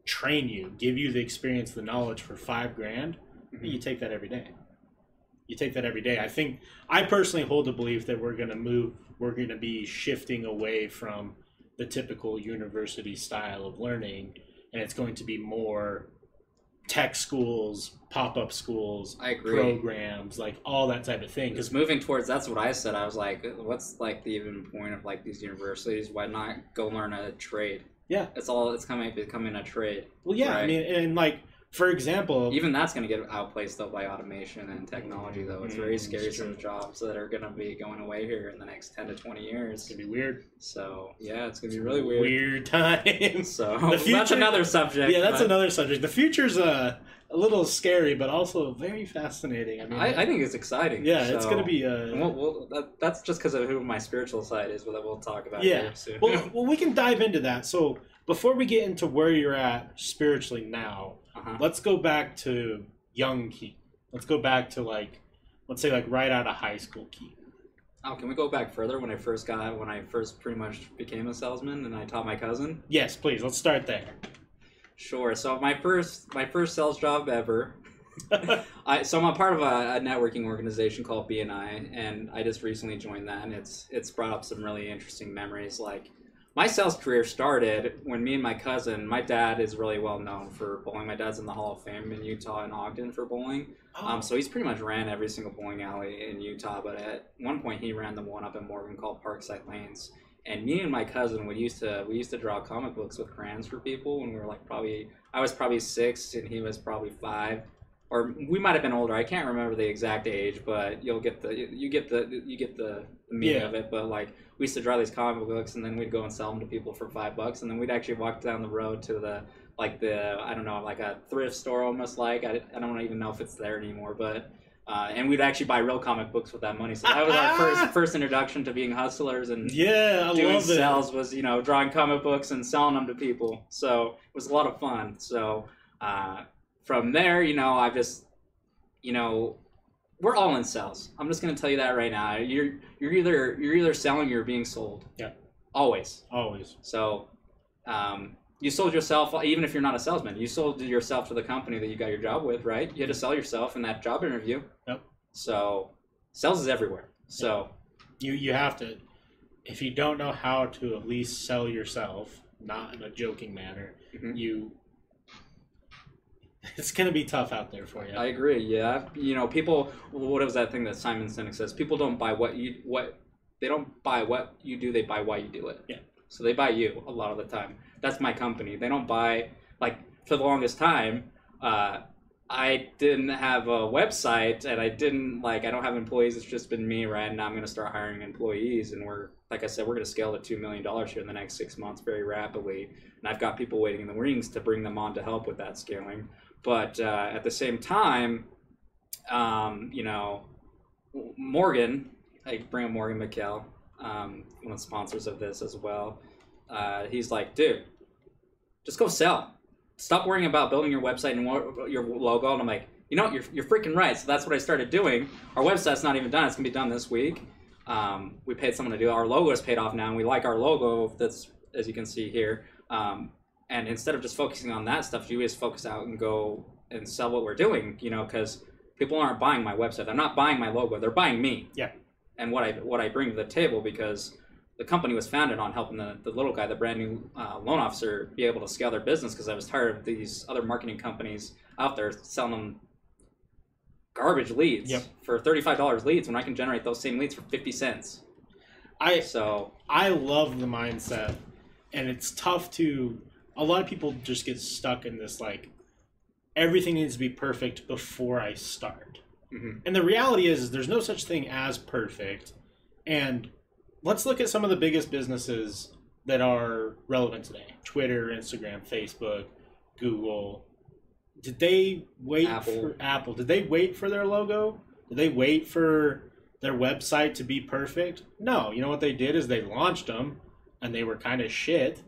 train you, give you the experience, the knowledge for five grand? Mhm. You take that every day. You take that every day. I think I personally hold the belief that we're going to move. We're going to be shifting away from the typical university style of learning, and it's going to be more tech schools, pop-up schools, I agree. programs, like all that type of thing. Because moving towards that's what I said. I was like, uh, what's like the even point of like these universities? Why not go learn a trade? Yeah. it's all it's coming becoming a trade. well, yeah, I mean, and like For example, Even that's going to get outplaced though by automation and technology. Though it's very Mm, scary it's some jobs that are going to be going away here in the next ten to twenty years. it's gonna be weird. So yeah, it's going to be really weird. Weird times. So The that's another subject. yeah, that's but another subject. The future's uh, a little scary, but also very fascinating. I mean, I, I think it's exciting. yeah, it's gonna be. and Uh, We'll, we'll, that, that's just because of who my spiritual side is, but that we'll talk about Yeah. here soon. well, well, we can dive into that. So before we get into where you're at spiritually now, uh-huh. let's go back to young Keith. Let's go back to like, let's say like right out of high school Keith. Oh, can we go back further when I first got when I first pretty much became a salesman and I taught my cousin? Yes, please. Let's start there. Sure. So my first my first sales job ever. I so I'm a part of a, a networking organization called BNI, and I just recently joined that, and it's it's brought up some really interesting memories. Like my sales career started when me and my cousin. My dad is really well known for bowling. My dad's in the Hall of Fame in Utah and Ogden for bowling. Um, so he's pretty much ran every single bowling alley in Utah, but at one point he ran the one up in Morgan called Parkside Lanes. And me and my cousin we used to we used to draw comic books with crayons for people when we were like probably I was probably six and he was probably five, or we might have been older. I can't remember the exact age, but you'll get the you get the you get the, the meaning Yeah. of it. But like we used to draw these comic books and then we'd go and sell them to people for five bucks, and then we'd actually walk down the road to the like the I don't know like a thrift store almost like I, I don't even know if it's there anymore, but. Uh, and we'd actually buy real comic books with that money. So that was our first first introduction to being hustlers and yeah, I doing sales was you know drawing comic books and selling them to people. So it was a lot of fun. So uh, from there, you know, I've just you know we're all in sales. I'm just gonna tell you that right now. You're you're either you're either selling or you're being sold. Yeah. Always. Always. So um, you sold yourself, even if you're not a salesman. You sold yourself to the company that you got your job with, right? You had to sell yourself in that job interview. Yep. So sales is everywhere. So You you have to. If you don't know how to at least sell yourself, not in a joking manner, Mhm. you. It's gonna be tough out there for you. I agree. Yeah, you know, people. What was that thing that Simon Sinek says? People don't buy what you what they don't buy what you do. They buy why you do it. Yeah. So they buy you a lot of the time. That's my company. They don't buy like for the longest time. Uh, I didn't have a website and I didn't like I don't have employees. It's just been me, right? Now I'm going to start hiring employees, and we're like I said, we're going to scale to two million dollars here in the next six months very rapidly. And I've got people waiting in the wings to bring them on to help with that scaling. But uh, at the same time, um, you know, Morgan, I bring up Morgan McKell, um, one of the sponsors of this as well. Uh, he's like, dude, just go sell. Stop worrying about building your website and your logo. And I'm like, you know, you're, you're freaking right. So that's what I started doing. Our website's not even done. It's gonna be done this week. Um, we paid someone to do it. our logo is paid off now, and we like our logo. That's as you can see here. Um, and instead of just focusing on that stuff, you just focus out and go and sell what we're doing. You know, because people aren't buying my website. They're not buying my logo. They're buying me. Yeah. And what I what I bring to the table because the company was founded on helping the, the little guy, the brand new uh, loan officer, be able to scale their business because I was tired of these other marketing companies out there selling them garbage leads Yep. for $35 leads when I can generate those same leads for 50 cents. I So, I love the mindset, and it's tough to. A lot of people just get stuck in this like, everything needs to be perfect before I start. mhm. And the reality is, is there's no such thing as perfect. And let's look at some of the biggest businesses that are relevant today: Twitter, Instagram, Facebook, Google. Did they wait Apple. for Apple? Did they wait for their logo? Did they wait for their website to be perfect? No. You know what they did is they launched them, and they were kind of shit,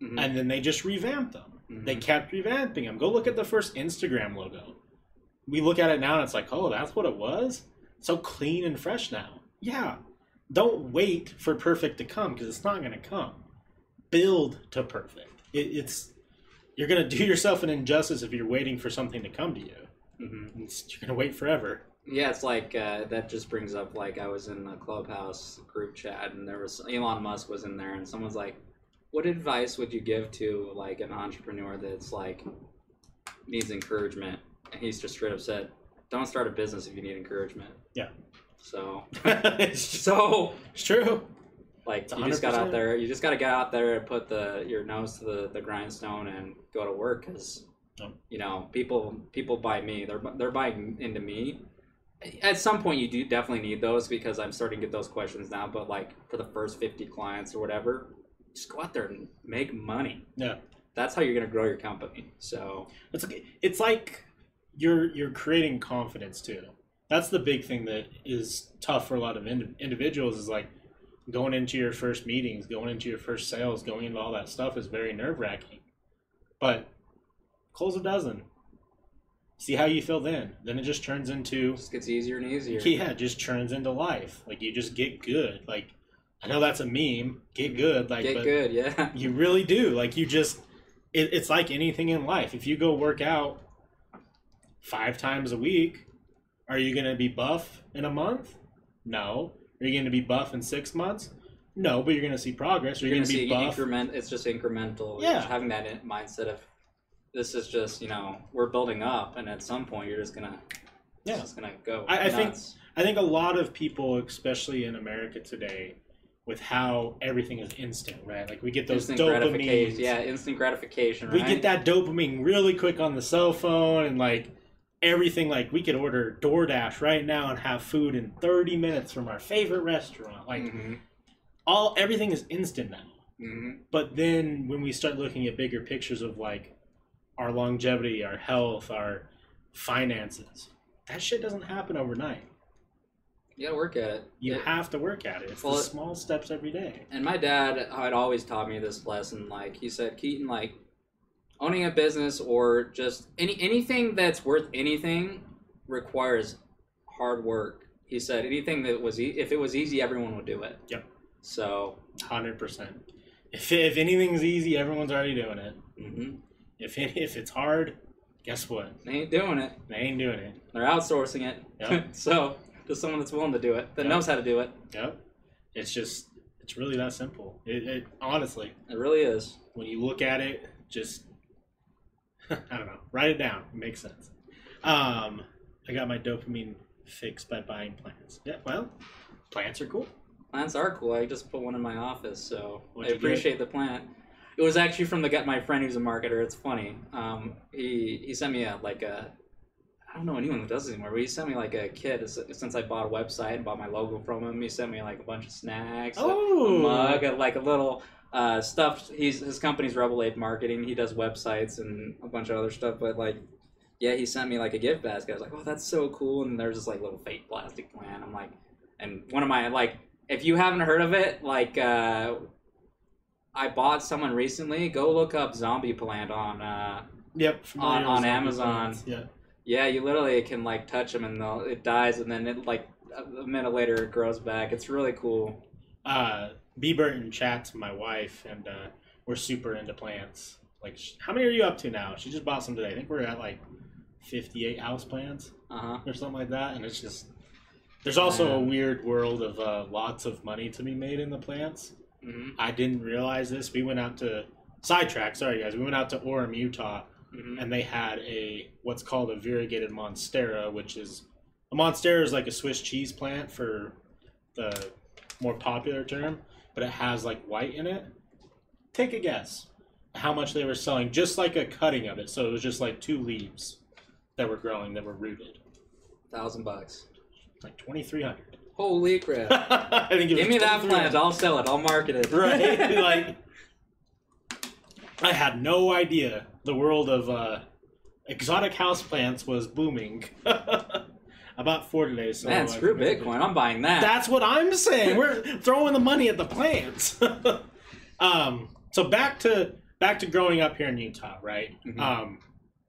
Mhm. and then they just revamped them. They Mhm. kept revamping them. Go look at the first Instagram logo. We look at it now and it's like, oh, that's what it was? So clean and fresh now. Yeah. Don't wait for perfect to come because it's not going to come. Build to perfect. It, it's you're going to do yourself an injustice if you're waiting for something to come to you. Mhm. It's- you're going to wait forever. Yeah, it's like uh, that just brings up like I was in a clubhouse group chat and there was Elon Musk was in there and someone's like, "What advice would you give to like an entrepreneur that's like needs encouragement?" And he's just straight up said, "Don't start a business if you need encouragement." Yeah. So, it's, just- so it's true. like you just got out there, you just got to get out there and put the your nose to the, the grindstone and go to work because. You know, people people buy me. They're they're buying into me. At some point, you do definitely need those because I'm starting to get those questions now. But like for the first 50 clients or whatever, just go out there and make money. Yeah. That's how you're gonna grow your company. So It's like, it's like you're you're creating confidence too. That's the big thing that is tough for a lot of ind- individuals is like going into your first meetings, going into your first sales, going into all that stuff is very nerve wracking. But close a dozen. See how you feel then. Then it just turns into it just gets easier and easier. yeah, it just turns into life. Like you just get good. Like I know that's a meme. Get good. Like Get good, yeah. you really do. Like you just, it, it's like anything in life. If you go work out five times a week, are you going to be buff in a month? No. Are you going to be buff in six months? No, but you're going to see progress. You're you gonna going to be see buff? increment. It's just incremental. Yeah. just having that in- mindset of this is just you know we're building up, and at some point you're just gonna Yeah. it's just gonna go. I- I think- I think a lot of people, especially in America today, with how everything is instant, right? Like we get those instant dopamines. Yeah, instant gratification. we Right? get that dopamine really quick on the cell phone and like everything like we could order DoorDash right now and have food in 30 minutes from our favorite restaurant like hmm all everything is instant now hmm but then when we start looking at bigger pictures of like our longevity our health our finances that shit doesn't happen overnight You gotta work at it. you It- have to work at it it's Well, the small steps every day And my dad had always taught me this lesson. Like he said, Keaton, like owning a business or just any anything that's worth anything requires hard work. He said anything that was e- if it was easy, everyone would do it. Yep. So, 100% if, if anything's easy everyone's already doing it hmm if, it, if it's hard guess what they ain't doing it. they ain't doing it They're outsourcing it. Yep. so, to someone that's willing to do it, that Yep. knows how to do it. Yep. It's just, it's really that simple. It, it honestly, It really is. when you look at it, just, I don't know, write it down. It makes sense. Um, I got my dopamine fixed by buying plants. Yeah, well, plants are cool. Plants are cool. I just put one in my office, so What'd I you get? appreciate the plant. It was actually from the guy, my friend who's a marketer. It's funny. Um, he he sent me a like a I don't know anyone who does this anymore. But he sent me like a kit since I bought a website and bought my logo from him. He sent me like a bunch of snacks, Oh, a mug, like a little uh, stuff. He's his company's Rebel Ape Marketing. He does websites and a bunch of other stuff. But like, yeah, he sent me like a gift basket. I was like, oh, that's so cool. And there's this like little fake plastic plant. I'm like, and one of my like, if you haven't heard of it, like, uh, I bought someone recently. Go look up zombie plant on. Uh, Yep. on- on Amazon. plants. Yeah. Yeah, you literally can like touch them and they'll- it dies, and then it like a minute later it grows back. It's really cool. Uh, B. Burton chats my wife, and uh, we're super into plants. Like, how many are you up to now? She just bought some today. I think we're at like 58 house plants. Uh huh. or something like that. And it's just there's also a weird world of uh, lots of money to be made in the plants. hmm I didn't realize this. We went out to sidetrack. Sorry guys, we went out to Orem, Utah, hmm and they had a what's called a variegated monstera, which is a monstera is like a Swiss cheese plant for the more popular term, but it has like white in it. Take a guess how much they were selling, just like a cutting of it. So it was just like two leaves that were growing that were rooted, Thousand bucks. like twenty three hundred. Holy crap! I think it Give me that plant. I'll sell it. I'll market it. right? like, I had no idea the world of uh, exotic houseplants was booming. About four today, so Man, screw. Bitcoin. I'm buying that. That's what I'm saying. We're throwing the money at the plants. um, so back to back to growing up here in Utah, right? Mhm. Um,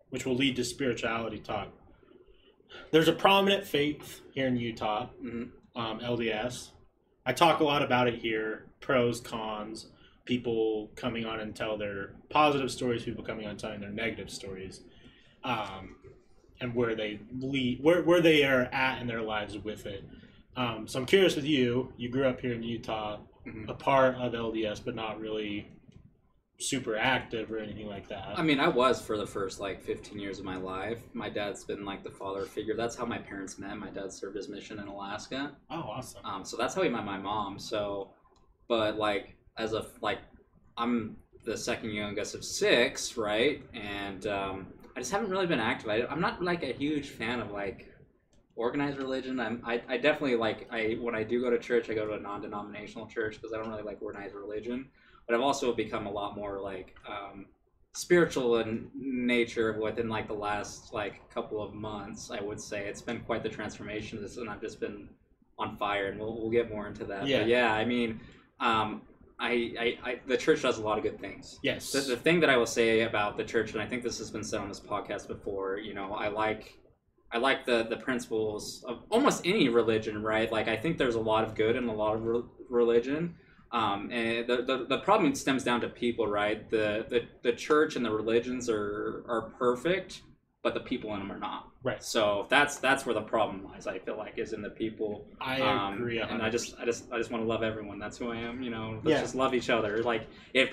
which will lead to spirituality talk. There's a prominent faith here in Utah, Mhm. um, LDS. I talk a lot about it here. Pros, cons, people coming on and tell their positive stories, people coming on and telling their negative stories, um, and where they lead, where where they are at in their lives with it. Um, so I'm curious with you. You grew up here in Utah, Mhm. a part of LDS, but not really super active or anything like that. I mean, I was for the first like 15 years of my life. My dad's been like the father figure. That's how my parents met. My dad served his mission in Alaska. oh, awesome. Um, so that's how he met my mom. So, but like as a like, I'm the second youngest of six, right? And um, I just haven't really been active. I, I'm not like a huge fan of like organized religion. I'm I, I definitely like I when I do go to church, I go to a non-denominational church because I don't really like organized religion. But I've also become a lot more like um, spiritual in nature within like the last like couple of months. I would say it's been quite the transformation. This and I've just been on fire, and we'll we'll get more into that. Yeah. But yeah, I mean. Um, I, I, I, the church does a lot of good things. Yes. The, the thing that I will say about the church, and I think this has been said on this podcast before, you know, I like I like the the principles of almost any religion, right? Like I think there's a lot of good in a lot of re- religion. Um, and the, the, the problem stems down to people, right? The, the the church and the religions are are perfect, but the people in them are not. Right. So that's that's where the problem lies. I feel like is in the people. I Um, agree. and I just, I just, I just want to love everyone. That's who I am. You know, let's Yeah. just love each other. Like if,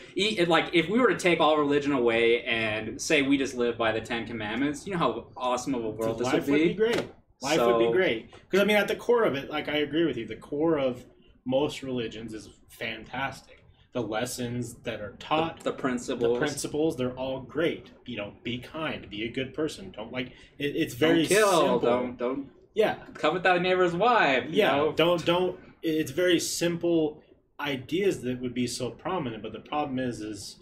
like if we were to take all religion away and say we just live by the Ten Commandments, you know how awesome of a world this life would be. great. Life would be great because I mean, at the core of it, like I agree with you. The core of most religions is fantastic. The lessons that are taught, The the principles. principles, they're all great. You know, be kind, be a good person. Don't like it, it's don't very kill. simple. Don't don't Yeah, covet thy neighbor's wife. you yeah. know? Don't don't. It's very simple ideas that would be so prominent, but the problem is, is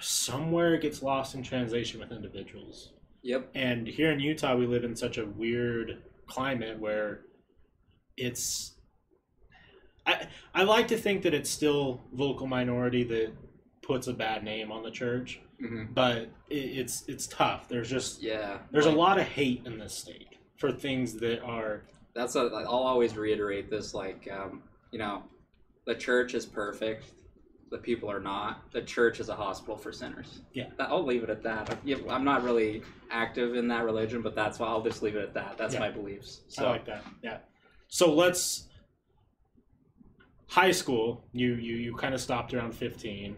somewhere it gets lost in translation with individuals. Yep. And here in Utah, we live in such a weird climate where it's. I I like to think that it's still vocal minority that puts a bad name on the church, hmm but it, it's it's tough. There's just Yeah. there's a lot of hate in this state for things that are That's a, I'll always reiterate this. Like, um, you know, the church is perfect. The people are not. The church is a hospital for sinners. Yeah. I'll leave it at that. I'm not really active in that religion, but that's why I'll just leave it at that. That's Yeah. my beliefs. So I like that. Yeah. So let's high school. You you you kind of stopped around 15.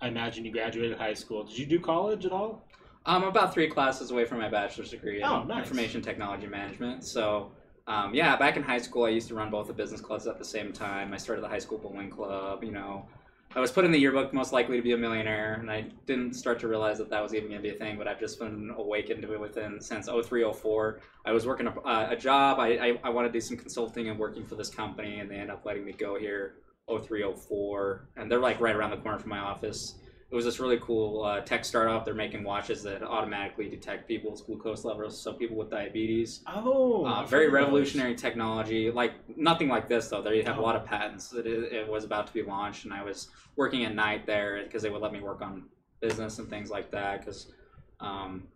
I imagine you graduated high school. Did you do college at all? I'm about three classes away from my bachelor's degree in Oh, nice. information technology management. So, um, yeah, back in high school, I used to run both the business clubs at the same time. I started the high school bowling club. You know, I was put in the yearbook most likely to be a millionaire, and I didn't start to realize that that was even going to be a thing. But I've just been awakened to it within since 0304. I was working a, uh, a job. I, I I want to do some consulting and working for this company, and they end up letting me go here 0304, and they're like right around the corner from my office it was this really cool uh, tech startup. They're making watches that automatically detect people's glucose levels, so people with diabetes. Oh, Uh, very those. revolutionary technology. Like nothing like this though. They have Oh. a lot of patents it, it was about to be launched, and I was working at night there because they would let me work on business and things like that. Because, um,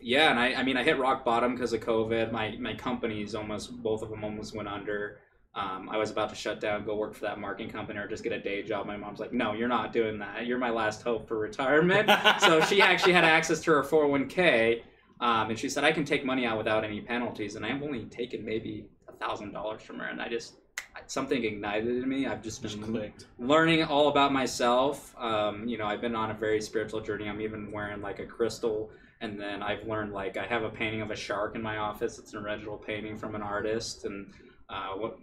yeah, and I, I mean, I hit rock bottom because of COVID. My my companies almost both of them almost went under. Um, I was about to shut down, go work for that marketing company, or just get a day job. My mom's like, "No, you're not doing that. You're my last hope for retirement." so she actually had access to her 401k, um, and she said, "I can take money out without any penalties." And I've only taken maybe a thousand dollars from her, and I just something ignited in me. I've just just been clicked. learning all about myself. Um, you know, I've been on a very spiritual journey. I'm even wearing like a crystal, and then I've learned like I have a painting of a shark in my office. It's an original painting from an artist, and uh, what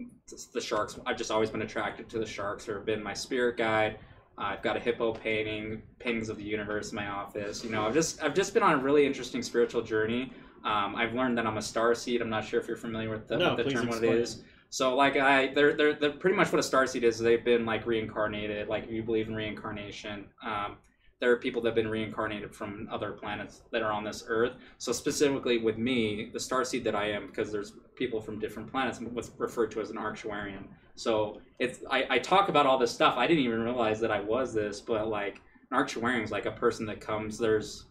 the sharks. I've just always been attracted to the sharks, or have been my spirit guide. Uh, I've got a hippo painting, paintings of the universe in my office. You know, I've just I've just been on a really interesting spiritual journey. Um, I've learned that I'm a star seed. I'm not sure if you're familiar with the, No, with the term, what it is. So like I, they're, they're they're pretty much what a starseed is. They've been like reincarnated. Like if you believe in reincarnation, um, there are people that have been reincarnated from other planets that are on this Earth. So specifically with me, the starseed that I am, because there's people from different planets, what's referred to as an Arcturian. So it's I, I talk about all this stuff. I didn't even realize that I was this, but like an Arcturian is like a person that comes. There's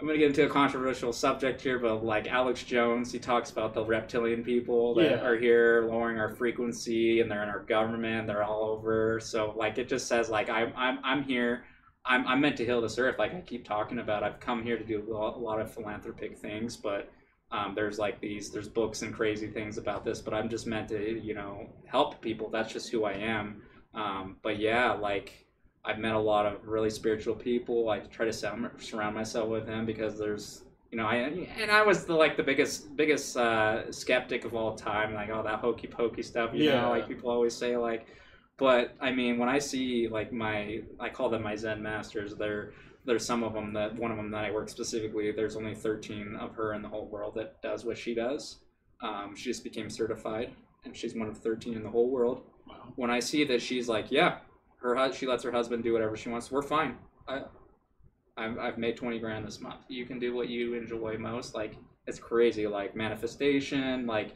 I'm gonna get into a controversial subject here, but like Alex Jones, he talks about the reptilian people that Yeah. are here lowering our frequency, and they're in our government. They're all over. So like it just says like I'm I'm I'm here. I'm I'm meant to heal this earth. Like I keep talking about, I've come here to do a lot, a lot of philanthropic things, but um, there's like these there's books and crazy things about this, but I'm just meant to you know help people. That's just who I am. Um, but yeah, like I've met a lot of really spiritual people. I try to surround myself with them because there's, you know, I and I was the like the biggest biggest uh, skeptic of all time. Like all that hokey pokey stuff, you Yeah. know, like people always say like. But I mean, when I see like my, I call them my Zen masters. They're there's some of them that one of them that I work specifically. There's only 13 of her in the whole world that does what she does. Um, she just became certified, and she's one of 13 in the whole world. Wow. When I see that she's like, yeah, her she lets her husband do whatever she wants. We're fine. I, I've, I've made 20 grand this month. You can do what you enjoy most. Like it's crazy. Like manifestation. Like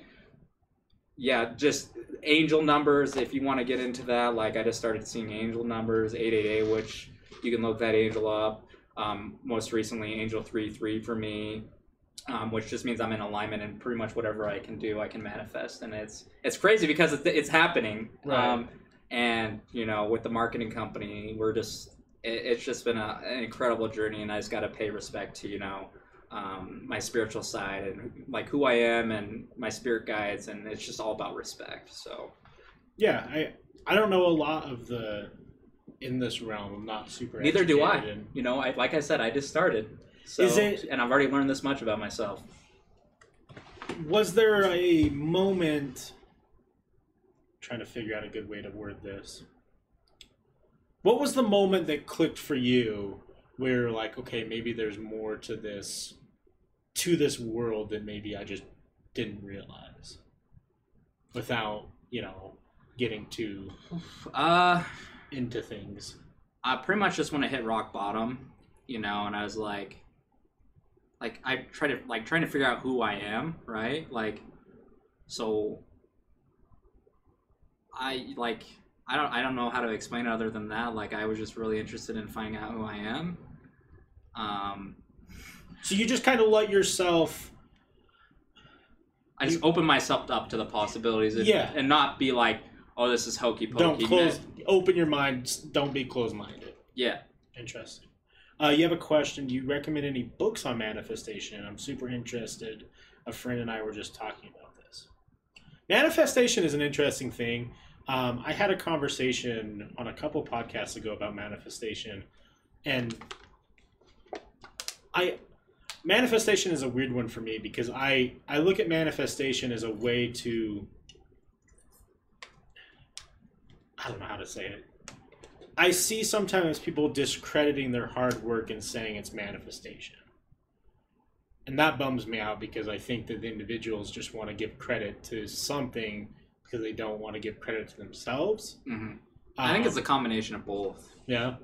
yeah, just angel numbers. If you want to get into that, like I just started seeing angel numbers, 888, which you can look that angel up. Um, most recently, angel 33 for me, um, which just means I'm in alignment and pretty much whatever I can do, I can manifest. And it's it's crazy because it's, it's happening. Right. Um, and you know, with the marketing company, we're just it, it's just been a, an incredible journey, and I just got to pay respect to you know um, my spiritual side and like who I am and my spirit guides, and it's just all about respect. So Yeah, I I don't know a lot of the in this realm. I'm not super. neither do I. in- You know, I, like I said, I just started. So, Is it- and I've already learned this much about myself. Was there a moment? Trying to figure out a good way to word this. What was the moment that clicked for you, where like, okay, maybe there's more to this, to this world that maybe I just didn't realize, without you know getting too Uh, into things. I pretty much just want to hit rock bottom, you know, and I was like, like I try to like trying to figure out who I am, right? Like, so I like I don't I don't know how to explain it other than that. Like I was just really interested in finding out who I am. Um, So you just kind of let yourself. I just open myself up to the possibilities, and, Yeah. and not be like, oh, this is hokey pokey." Don't close. Open your mind. Don't be closed-minded. Yeah. Interesting. Uh, you have a question. Do you recommend any books on manifestation? I'm super interested. A friend and I were just talking about this. Manifestation is an interesting thing. Um, I had a conversation on a couple podcasts ago about manifestation, and I manifestation is a weird one for me because I I look at manifestation as a way to I don't know how to say it. I see sometimes people discrediting their hard work and saying it's manifestation. And that bums me out because I think that the individuals just want to give credit to something because they don't want to give credit to themselves. hmm I think it's a Um, combination of both. yeah,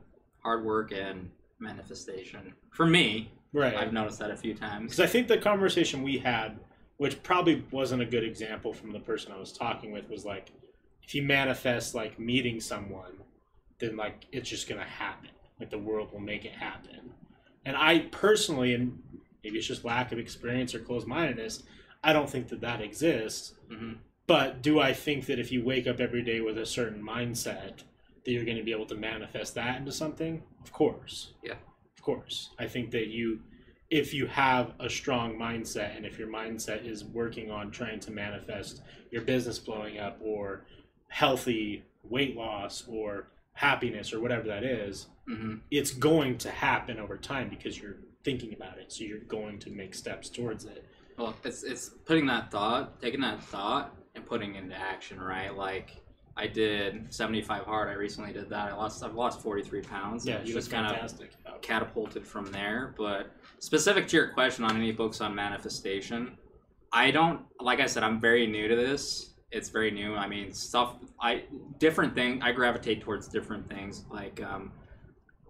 hard work and manifestation. For me, right. I've noticed that a few times. Because I think the conversation we had, which probably wasn't a good example from the person I was talking with, was like, if you manifest like meeting someone, then like it's just gonna happen. Like the world will make it happen. And I personally, and maybe it's just lack of experience or closed mindedness, I don't think that that exists. hmm But do I think that if you wake up every day with a certain mindset, that you're going to be able to manifest that into something? Of course. Yeah. Of course. I think that you, if you have a strong mindset and if your mindset is working on trying to manifest your business blowing up or healthy weight loss or happiness or whatever that is, hmm it's going to happen over time because you're thinking about it. So you're going to make steps towards it. Well, it's it's putting that thought, taking that thought, and putting into action, right? Like I did seventy five hard. I recently did that. I lost. I've lost forty three pounds. Yeah, you just kind of catapulted from there. But specific to your question on any books on manifestation, I don't like I said, I'm very new to this. It's very new. I mean, stuff I different thing I gravitate towards different things. Like um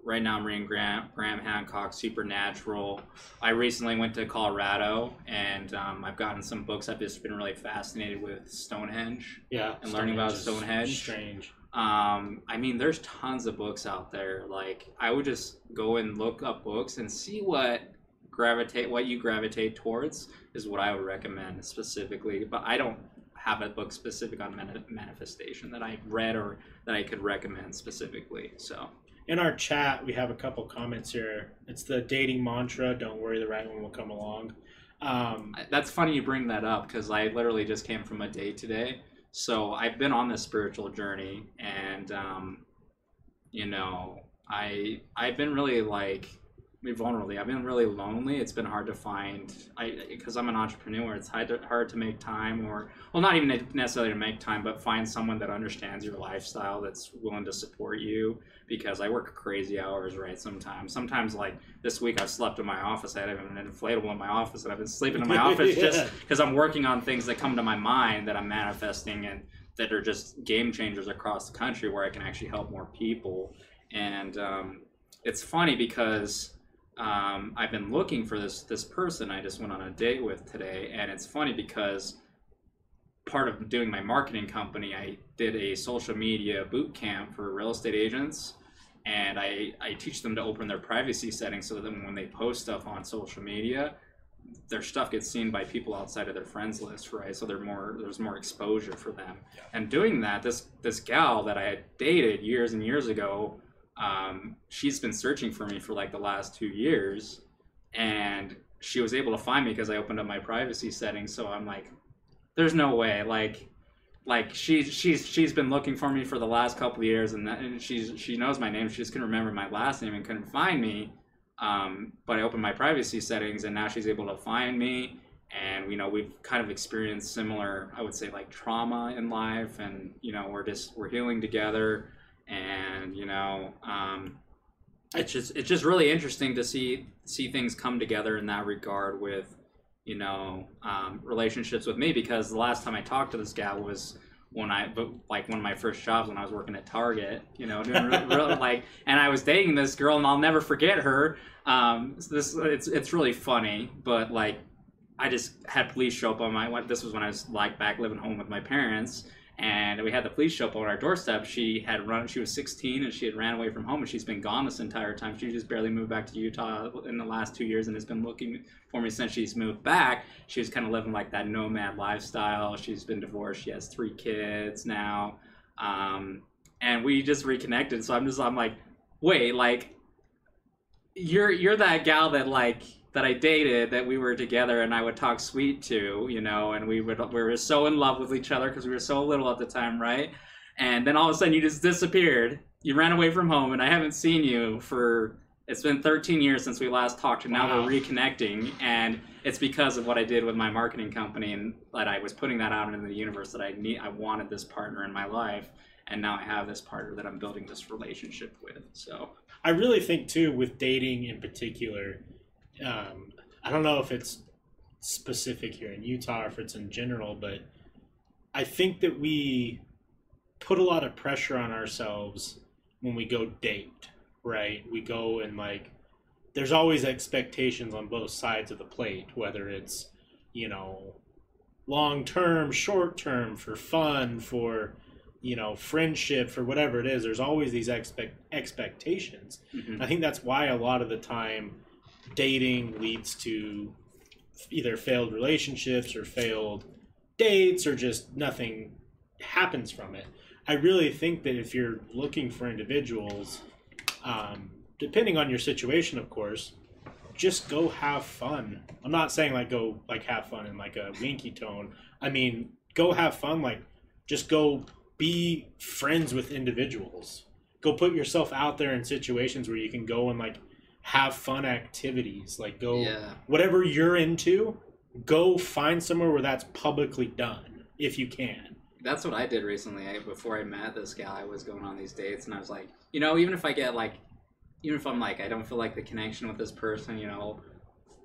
right now I'm reading Graham Graham Hancock Supernatural. I recently went to Colorado and um, I've gotten some books. I've just been really fascinated with Stonehenge. Yeah, And learning about Stonehenge. Strange. Um, I mean, there's tons of books out there. Like, I would just go and look up books and see what gravitate, what you gravitate towards is what I would recommend specifically. But I don't have a book specific on manifestation that I read or that I could recommend specifically. So, In our chat, we have a couple comments here. It's the dating mantra: "Don't worry, the right one will come along." Um, that's funny you bring that up because I literally just came from a date today. So I've been on this spiritual journey, and um, you know, I I've been really like be vulnerably. I've been really lonely. It's been hard to find. I because I'm an entrepreneur. It's hard to, hard to make time, or well, not even necessarily to make time, but find someone that understands your lifestyle that's willing to support you. Because I work crazy hours, right? Sometimes, sometimes like this week, I've slept in my office. I had an inflatable in my office, and I've been sleeping in my office yeah. just because I'm working on things that come to my mind that I'm manifesting and that are just game changers across the country, where I can actually help more people. And um, it's funny because um, I've been looking for this this person I just went on a date with today, and it's funny because part of doing my marketing company, I did a social media boot camp for real estate agents, and I I teach them to open their privacy settings so that when they post stuff on social media, their stuff gets seen by people outside of their friends list, right? So they're more there's more exposure for them. Yeah. And doing that, this this gal that I had dated years and years ago um, she's been searching for me for like the last two years, and she was able to find me because I opened up my privacy settings. So I'm like, there's no way, like, like she's she's she's been looking for me for the last couple of years, and, that, and she's she knows my name. She just couldn't remember my last name and couldn't find me. Um, but I opened my privacy settings, and now she's able to find me. And you know we've kind of experienced similar, I would say, like trauma in life, and you know we're just we're healing together and you know um, it's just it's just really interesting to see see things come together in that regard with you know um, relationships with me because the last time I talked to this gal was when I but like one of my first jobs when I was working at Target, you know, doing really, really like, and I was dating this girl, and I'll never forget her. Um, this it's it's really funny, but like, I just had police show up on my. This was when I was like back living home with my parents, and we had the police show up on our doorstep. She had run. She was 16 and she had ran away from home, and she's been gone this entire time. She just barely moved back to Utah in the last two years, and has been looking for me since she's moved back. She was kind of living like that nomad lifestyle. She's been divorced. She has three kids now, um, and we just reconnected. So I'm just I'm like, wait, like you're you're that gal that like that I dated that we were together and I would talk sweet to, you know, and we would we were so in love with each other because we were so little at the time, right? And then all of a sudden you just disappeared. You ran away from home, and I haven't seen you for it's been 13 years since we last talked, and now wow. we're reconnecting, and it's because of what I did with my marketing company and that I was putting that out into the universe that I need I wanted this partner in my life, and now I have this partner that I'm building this relationship with. So I really think too with dating in particular um, I don't know if it's specific here in Utah or if it's in general, but I think that we put a lot of pressure on ourselves when we go date, right? We go and like, there's always expectations on both sides of the plate, whether it's, you know, long term, short term, for fun, for, you know, friendship, for whatever it is. There's always these expect expectations. Mm-hmm. I think that's why a lot of the time dating leads to either failed relationships or failed dates or just nothing happens from it. I really think that if you're looking for individuals, um, depending on your situation, of course, just go have fun. I'm not saying like go like have fun in like a winky tone. I mean, go have fun. Like, just go be friends with individuals. Go put yourself out there in situations where you can go and like have fun activities. Like go yeah. whatever you're into, go find somewhere where that's publicly done if you can. That's what I did recently. I, before I met this guy, I was going on these dates, and I was like, you know, even if I get like, even if I'm like, I don't feel like the connection with this person, you know,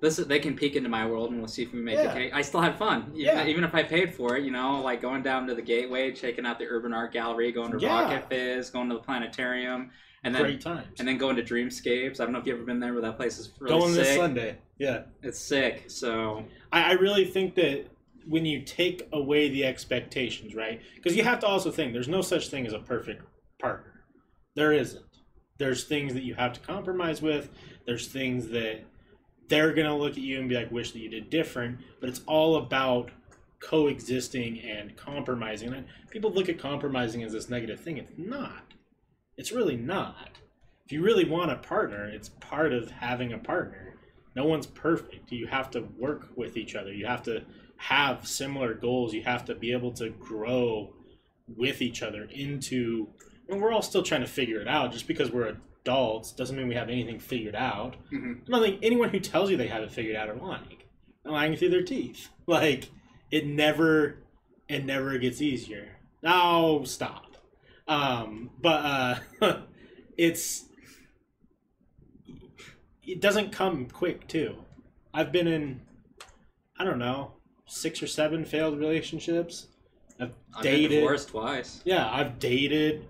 this they can peek into my world and we'll see if we make yeah. it. I still had fun, even, yeah. even if I paid for it. You know, like going down to the Gateway, checking out the Urban Art Gallery, going to yeah. Rocket Fizz, going to the planetarium, and then great times. And then going to Dreamscapes. I don't know if you've ever been there, but that place is really going sick. this Sunday. Yeah, it's sick. So I, I really think that when you take away the expectations, right? Because you have to also think there's no such thing as a perfect partner. There isn't. There's things that you have to compromise with. There's things that they're gonna look at you and be like, "Wish that you did different." But it's all about coexisting and compromising. And people look at compromising as this negative thing. It's not. It's really not. If you really want a partner, it's part of having a partner. No one's perfect. You have to work with each other. You have to have similar goals. You have to be able to grow with each other into and we're all still trying to figure it out just because we're adults doesn't mean we have anything figured out. Mhm. I don't think anyone who tells you they have it figured out are lying. They're lying through their teeth. Like it never, it never gets easier. Now stop. Um, but uh, it's it doesn't come quick too. I've been in, I don't know, six or seven failed relationships. I've I've been dated. divorced twice. Yeah, I've dated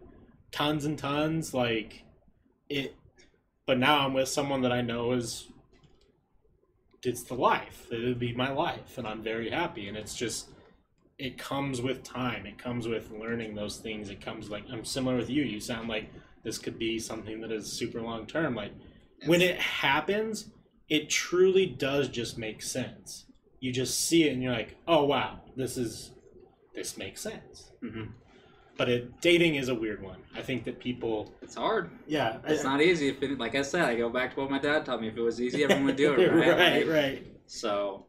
tons and tons. Like it, but now I'm with someone that I know is it's the life. It would be my life, and I'm very happy. And it's just it comes with time. It comes with learning those things. It comes like I'm similar with you. You sound like this could be something that is super long term. Like when it happens, it truly does just make sense. You just see it and you're like, oh wow, this is this makes sense. hmm But it, dating is a weird one. I think that people, It's hard. yeah, It's not easy. If it, like I said, I go back to what my dad taught me. If it was easy, everyone would do it, right? right, right. So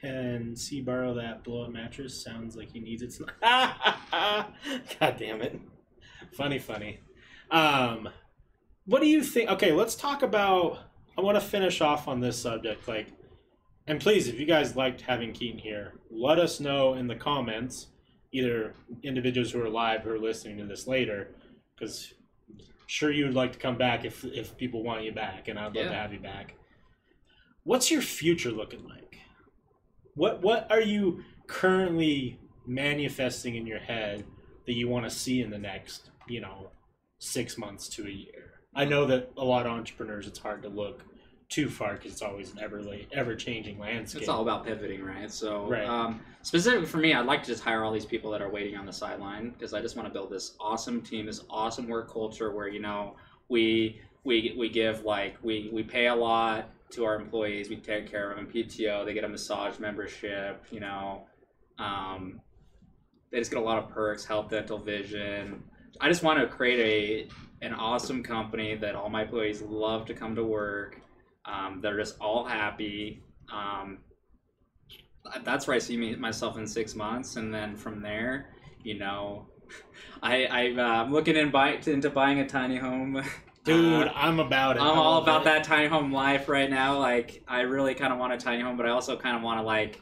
Can C borrow that blow up mattress? Sounds like he needs it. God damn it! Funny, funny. Um, what do you think? Okay, let's talk about. I want to finish off on this subject. Like, and please, if you guys liked having Keaton here, let us know in the comments. Either individuals who are live who are listening to this later, because sure you would like to come back if if people want you back, and I'd love to have you back. What's your future looking like? What what are you currently manifesting in your head that you want to see in the next, you know, six months to a year? I know that a lot of entrepreneurs, it's hard to look too far because it's always an ever ever changing landscape. it's all about pivoting, right? So Right. Um, specifically for me, I'd like to just hire all these people that are waiting on the sideline because I just want to build this awesome team, this awesome work culture where you know we we we give like we we pay a lot to our employees, we take care of them, PTO, they get a massage membership, you know. Um, they just get a lot of perks, health, dental, vision. I just want to create a an awesome company that all my employees love to come to work. Um, they're just all happy. Um, that's where I see me myself in six months, and then from there, you know, I I uh, I'm looking in buy, into buying a tiny home. Dude, Uh, I'm about it. I'm all about it. that tiny home life right now. Like, I really kind of want a tiny home, but I also kind of want to like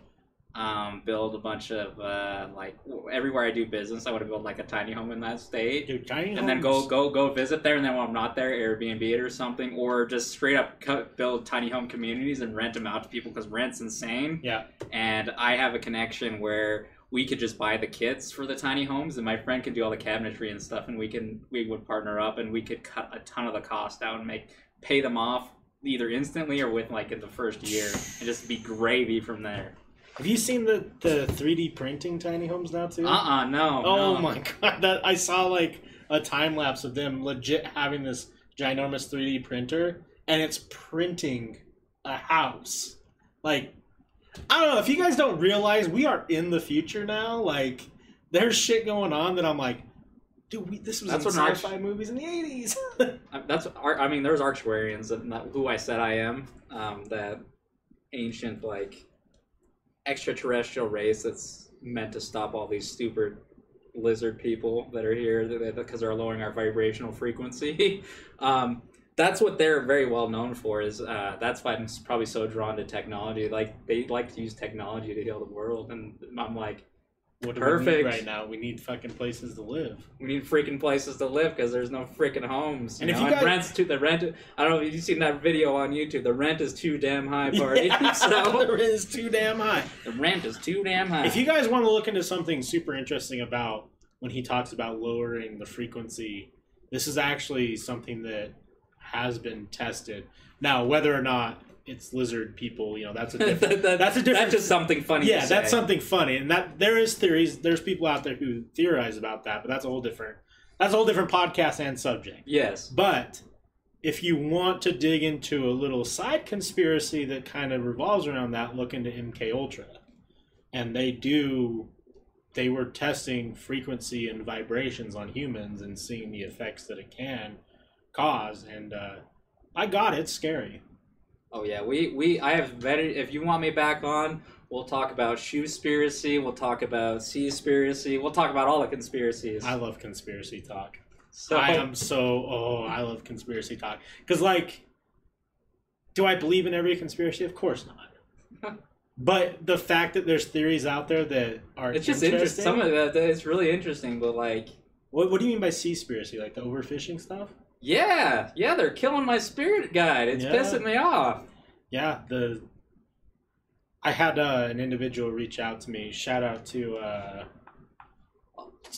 um, build a bunch of uh, like everywhere I do business. I want to build like a tiny home in that state, Dude, tiny and then go go go visit there. And then when I'm not there, Airbnb it or something, or just straight up co- build tiny home communities and rent them out to people because rent's insane. Yeah, And I have a connection where we could just buy the kits for the tiny homes, and my friend could do all the cabinetry and stuff, and we can we would partner up, and we could cut a ton of the cost out and make pay them off either instantly or with like in the first year, and just be gravy from there. have you seen the the 3D printing tiny homes now too? Uh uh no. Oh no. my god! That I saw like a time lapse of them legit having this ginormous 3D printer, and it's printing a house. Like, I don't know if you guys don't realize we are in the future now. Like, there's shit going on that I'm like, dude, we, this was That's in sci-fi movies in the 80s. Uh, That's I mean, there's that- who I said I am. Um, that ancient like extraterrestrial race that's meant to stop all these stupid lizard people that are here because they're lowering our vibrational frequency. um, that's what they're very well known for. Is uh, that's why I'm probably so drawn to technology. Like they like to use technology to heal the world, and I'm like, what do we Perfect. need right now? We need fucking places to live. we need freaking places to live because there's no freaking homes. And if you and guys- rent's too the rent. I don't know if you've seen that video on YouTube. The rent is too damn high, party. Yeah, so the rent is too damn high. the rent is too damn high. If you guys want to look into something super interesting about when he talks about lowering the frequency, this is actually something that has been tested. Now, whether or not it's lizard people, you know, that's a different. That- that's a different- That's just something funny. yeah, that's something funny, and that there is theories. There's people out there who theorize about that, but that's a whole different. That's a whole different podcast and subject. Yes. But if you want to dig into a little side conspiracy that kind of revolves around that, look into MK Ultra. And they do they were testing frequency and vibrations on humans and seeing the effects that it can cause and uh I got it, it's scary. Oh yeah, we we I have vetted. If you want me back on, we'll talk about shoe conspiracy. We'll talk about sea conspiracy. We'll talk about all the conspiracies. I love conspiracy talk. So I am so oh, I love conspiracy talk because like, do I believe in every conspiracy? Of course not. but the fact that there's theories out there that are it's just interesting. Some of that it's really interesting, but like, what what do you mean by sea seaspiracy? Like the overfishing stuff? Yeah, yeah, they're killing my spirit guide. It's Yeah. pissing me off. Yeah, the I had uh, an individual reach out to me. Shout out to uh,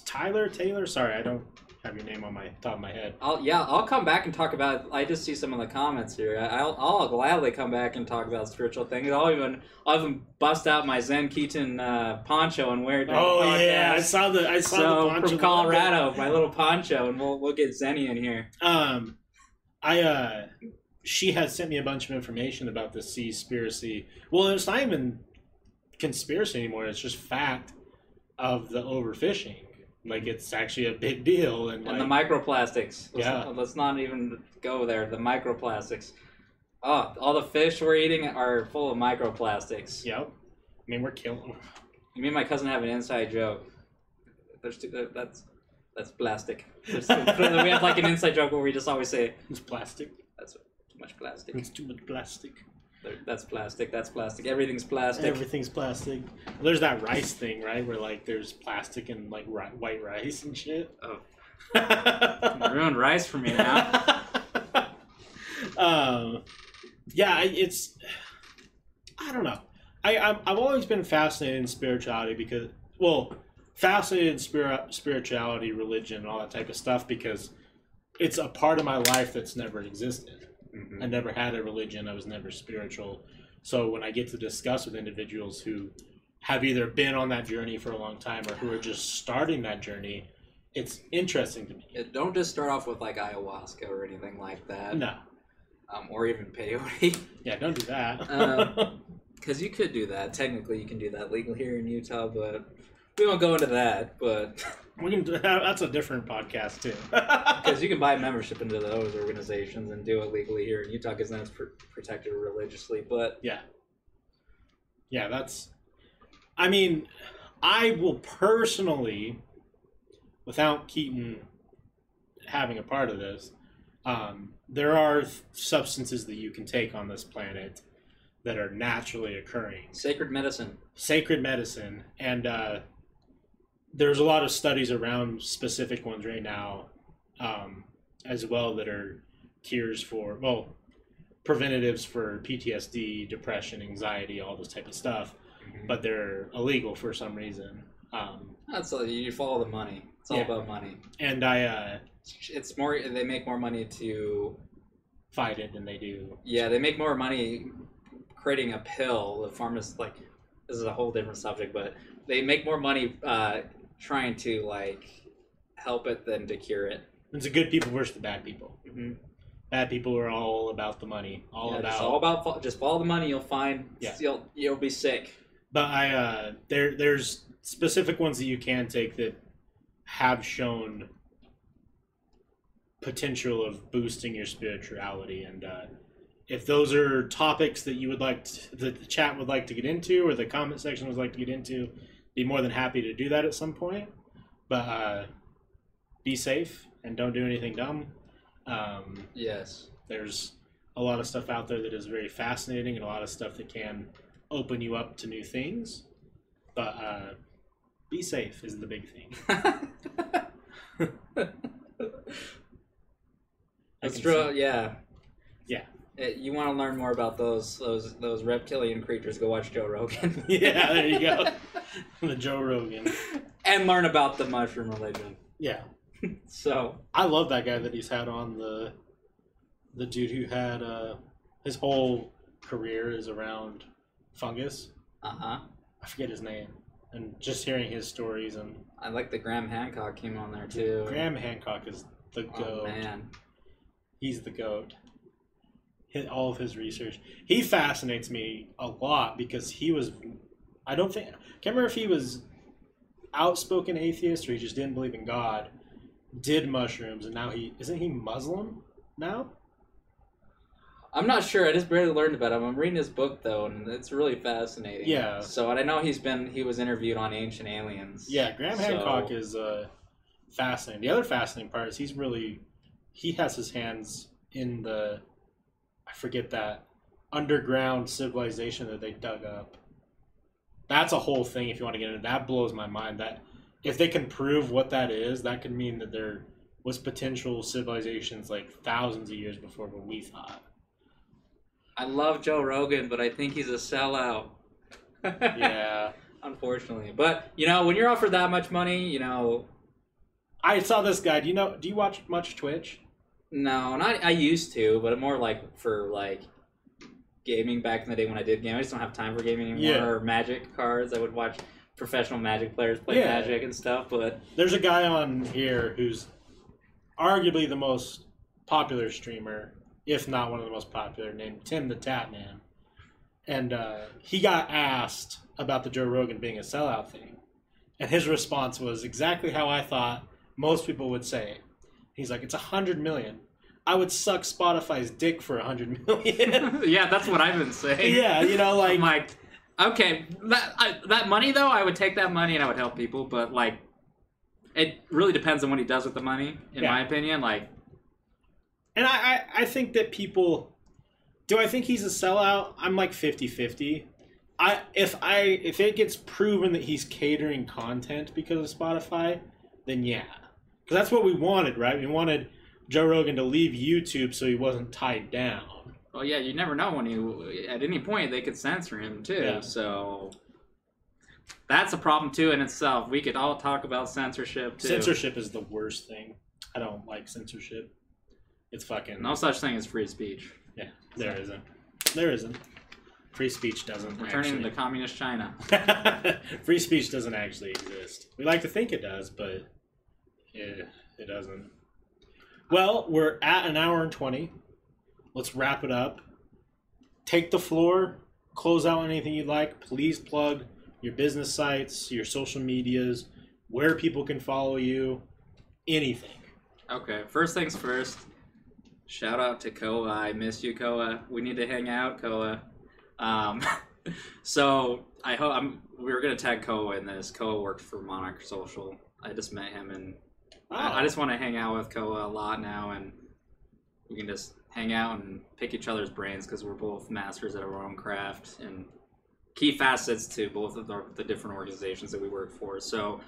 Tyler Taylor. Sorry, I don't have your name on my top of my head. I'll yeah, I'll come back and talk about. I just see some of the comments here. I'll I'll gladly come back and talk about spiritual things. I'll even I'll even bust out my Zen Keaton uh, poncho and wear it. Oh yeah, I saw the I saw the poncho from Colorado, my little poncho, and we'll we'll get Zenny in here. Um, I uh, she had sent me a bunch of information about the Seaspiracy. Well, it's not even conspiracy anymore. It's just fact of the overfishing. Like it's actually a big deal, and, And like, the microplastics. Let's, Yeah. not, let's not even go there. The microplastics. Oh, all the fish we're eating are full of microplastics. Yep. I mean, we're killing. Me and my cousin have an inside joke. There's two, that's that's plastic. We have like an inside joke where we just always say It's plastic. that's too much plastic. It's too much plastic. There- That's plastic. That's plastic. Everything's plastic. Everything's plastic. There's that rice thing, right? Where like there's plastic and like ri- white rice and shit. Oh. Oh. Ruined rice for me now. um, yeah, it's. I don't know. I I'm, I've always been fascinated in spirituality because, well, fascinated in spirit, spirituality, religion, and all that type of stuff because it's a part of my life that's never existed. Mhm. I never had a religion. I was never spiritual. So when I get to discuss with individuals who have either been on that journey for a long time or who are just starting that journey, it's interesting to me. Yeah, Don't just start off with like ayahuasca or anything like that, No, um, or even peyote. yeah, don't do that. Um, Because you could do that. Technically, you can do that legal here in Utah, but we won't go into that. But we can. That's a different podcast too. because you can buy membership into those organizations and do it legally here in Utah, because then it's pr- protected religiously. But yeah, yeah, that's. I mean, I will personally, without Keaton having a part of this, um, there are substances that you can take on this planet that are naturally occurring. sacred medicine. sacred medicine and uh, there's a lot of studies around specific ones right now um, as well that are cures for well preventatives for ptsd depression anxiety all this type of stuff but they're illegal for some reason um, That's all, you follow the money. It's all Yeah. about money. and i uh, It's more. They make more money to. fight it than they do Yeah, they make more money creating a pill. The pharmacist like this is a whole different subject, but they make more money uh, trying to like help it than to cure it. it's the good people versus the bad people Mm-hmm. bad people are all about the money all yeah, about all about just follow the money. You'll find Yeah. you'll you'll be sick. But I uh, there there's specific ones that you can take that have shown potential of boosting your spirituality and uh, if those are topics that you would like to, that the chat would like to get into or the comment section would like to get into be more than happy to do that at some point but uh, be safe and don't do anything dumb um, Yes. there's a lot of stuff out there that is very fascinating and a lot of stuff that can open you up to new things. But uh, be safe is the big thing. That's true. Yeah. Yeah. Uh, you want to learn more about those those those reptilian creatures? Go watch Joe Rogan. Yeah, there you go. the Joe Rogan. and learn about the mushroom religion. Yeah, So I love that guy that he's had on the the dude who had uh, his whole career is around fungus. uh huh. I forget his name, and just hearing his stories and I like the Graham Hancock came on there too. Graham Hancock is the Oh goat. man. He's the goat. Hit all of his research. He fascinates me a lot because he was. I don't think. I Can't remember if he was outspoken atheist or he just didn't believe in God. Did mushrooms and now he isn't he Muslim now? I'm not sure. I just barely learned about him. I'm reading his book though, and it's really fascinating. Yeah. So and I know he's been he was interviewed on Ancient Aliens. Yeah, Graham So- Hancock is uh, fascinating. The other fascinating part is he's really he has his hands in the I forget that underground civilization that they dug up. That's a whole thing if you want to get into that blows my mind that if they can prove what that is, that could mean that there was potential civilizations like thousands of years before what we thought. I love Joe Rogan, but I think he's a sellout. Yeah. Unfortunately. But, you know, when you're offered that much money, you know, I saw this guy. Do you know do you watch much Twitch? No, not I used to, but more like for like gaming back in the day when I did game. I just don't have time for gaming anymore. Yeah. Or magic cards. I would watch professional magic players play Yeah. magic and stuff, but There's a guy on here who's arguably the most popular streamer, if not one of the most popular, named Tim the Tatman. And uh, he got asked about the Joe Rogan being a sellout thing. And his response was exactly how I thought most people would say it. He's like, it's a hundred million. I would suck Spotify's dick for a hundred million. yeah, that's what I've been saying. yeah, you know, like I'm like, okay, that I, that money though, I would take that money and I would help people, but like, it really depends on what he does with the money. In Yeah. my opinion, like, And I, I, I think that people do I think he's a sellout? I'm like 50-50. I if I if it gets proven that he's catering content because of Spotify, then yeah. Cuz that's what we wanted, right? We wanted Joe Rogan to leave YouTube so he wasn't tied down. well, yeah, you never know when he. at any point they could censor him too. Yeah. So that's a problem too in itself. We could all talk about censorship too. Censorship is the worst thing. I don't like censorship. It's fucking No such thing as free speech. yeah, there isn't. There isn't. Free speech doesn't We're turning actually. into communist China. Free speech doesn't actually exist. We like to think it does, but it, it doesn't. Well, we're at an hour and 20. Let's wrap it up. Take the floor, close out anything you'd like. Please plug your business sites, your social medias, where people can follow you, anything. Okay, first things first. Shout out to Koa. I miss you, Koa. We need to hang out, Koa. Um, so I hope I'm. We were gonna tag Koa in this. Koa worked for Monarch Social. I just met him, I, I just want to hang out with Koa a lot now, and we can just hang out and pick each other's brains because we're both masters at our own craft and key facets to both of the, the different organizations that we work for. So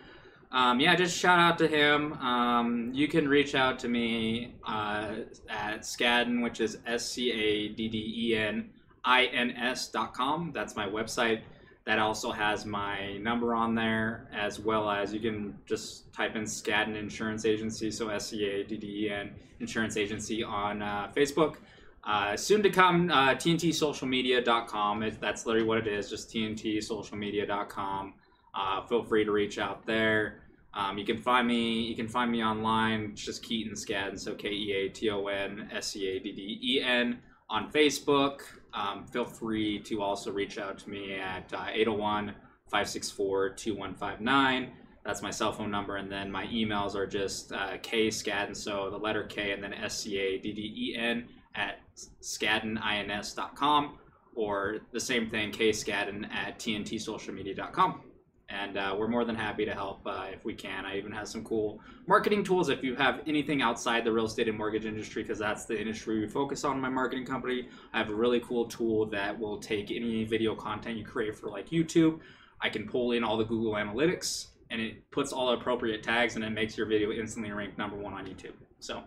um, yeah, just shout out to him. Um, you can reach out to me uh, at Scadden, which is S C A D D E N I N S dot com. That's my website. That also has my number on there, as well as you can just type in Scadden Insurance Agency, so S C A D D E N Insurance Agency on uh, Facebook. Uh, soon to come, uh, TNTSocialMedia.com. It, that's literally what it is, just TNTSocialMedia.com. Uh, feel free to reach out there. Um, you can find me. You can find me online. It's just Keaton Scadden, so K E A T O N S C A D D E N on Facebook. Um, feel free to also reach out to me at uh, 801 564 2159. That's my cell phone number. And then my emails are just uh, K so the letter K and then S C A D D E N at scaddenins.com or the same thing, K at TNTSocialMedia.com and uh, we're more than happy to help uh, if we can. I even have some cool marketing tools if you have anything outside the real estate and mortgage industry, because that's the industry we focus on in my marketing company. I have a really cool tool that will take any video content you create for like YouTube. I can pull in all the Google Analytics and it puts all the appropriate tags and it makes your video instantly rank number one on YouTube. So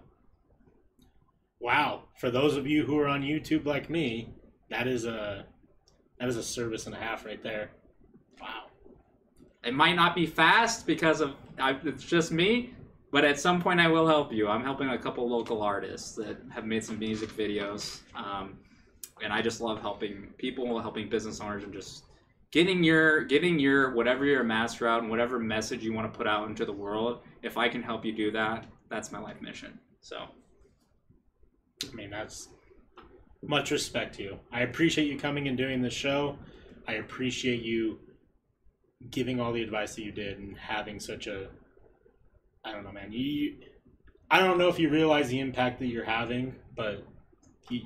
Wow. For those of you who are on YouTube like me, that is a that is a service and a half right there. Wow. It might not be fast because of I, it's just me, but at some point I will help you. I'm helping a couple local artists that have made some music videos, um, and I just love helping people, helping business owners, and just getting your getting your whatever your master out and whatever message you want to put out into the world. If I can help you do that, that's my life mission. So I mean, that's much respect to you. I appreciate you coming and doing this show. I appreciate you giving all the advice that you did and having such a I don't know, man. You I don't know if you realize the impact that you're having, but you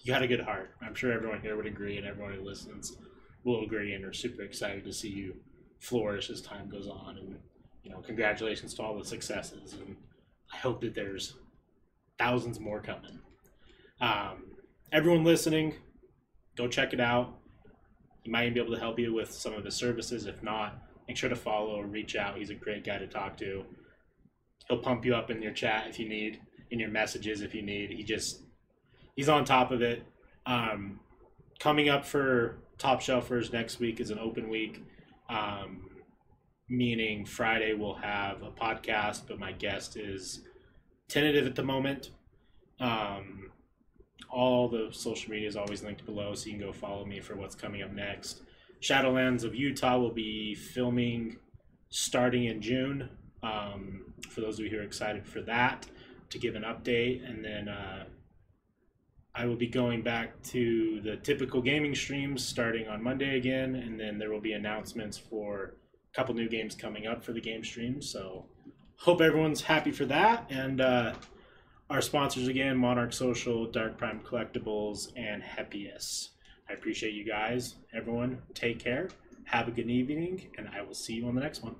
you got a good heart. I'm sure everyone here would agree and everyone who listens will agree and are super excited to see you flourish as time goes on and you know, congratulations to all the successes, and I hope that there's thousands more coming. Um, everyone listening, go check it out. He might even be able to help you with some of his services. If not, make sure to follow or reach out. He's a great guy to talk to. He'll pump you up in your chat if you need, in your messages if you need. He just he's on top of it. Um, coming up for top shelfers next week is an open week, um, meaning Friday we'll have a podcast, but my guest is tentative at the moment. Um, all the social media is always linked below, so you can go follow me for what's coming up next. Shadowlands of Utah will be filming starting in June. Um, for those of you who are excited for that, to give an update, and then uh, I will be going back to the typical gaming streams starting on Monday again, and then there will be announcements for a couple new games coming up for the game streams. So, hope everyone's happy for that, and. Uh, our sponsors again Monarch Social, Dark Prime Collectibles, and Hepius. I appreciate you guys. Everyone, take care. Have a good evening, and I will see you on the next one.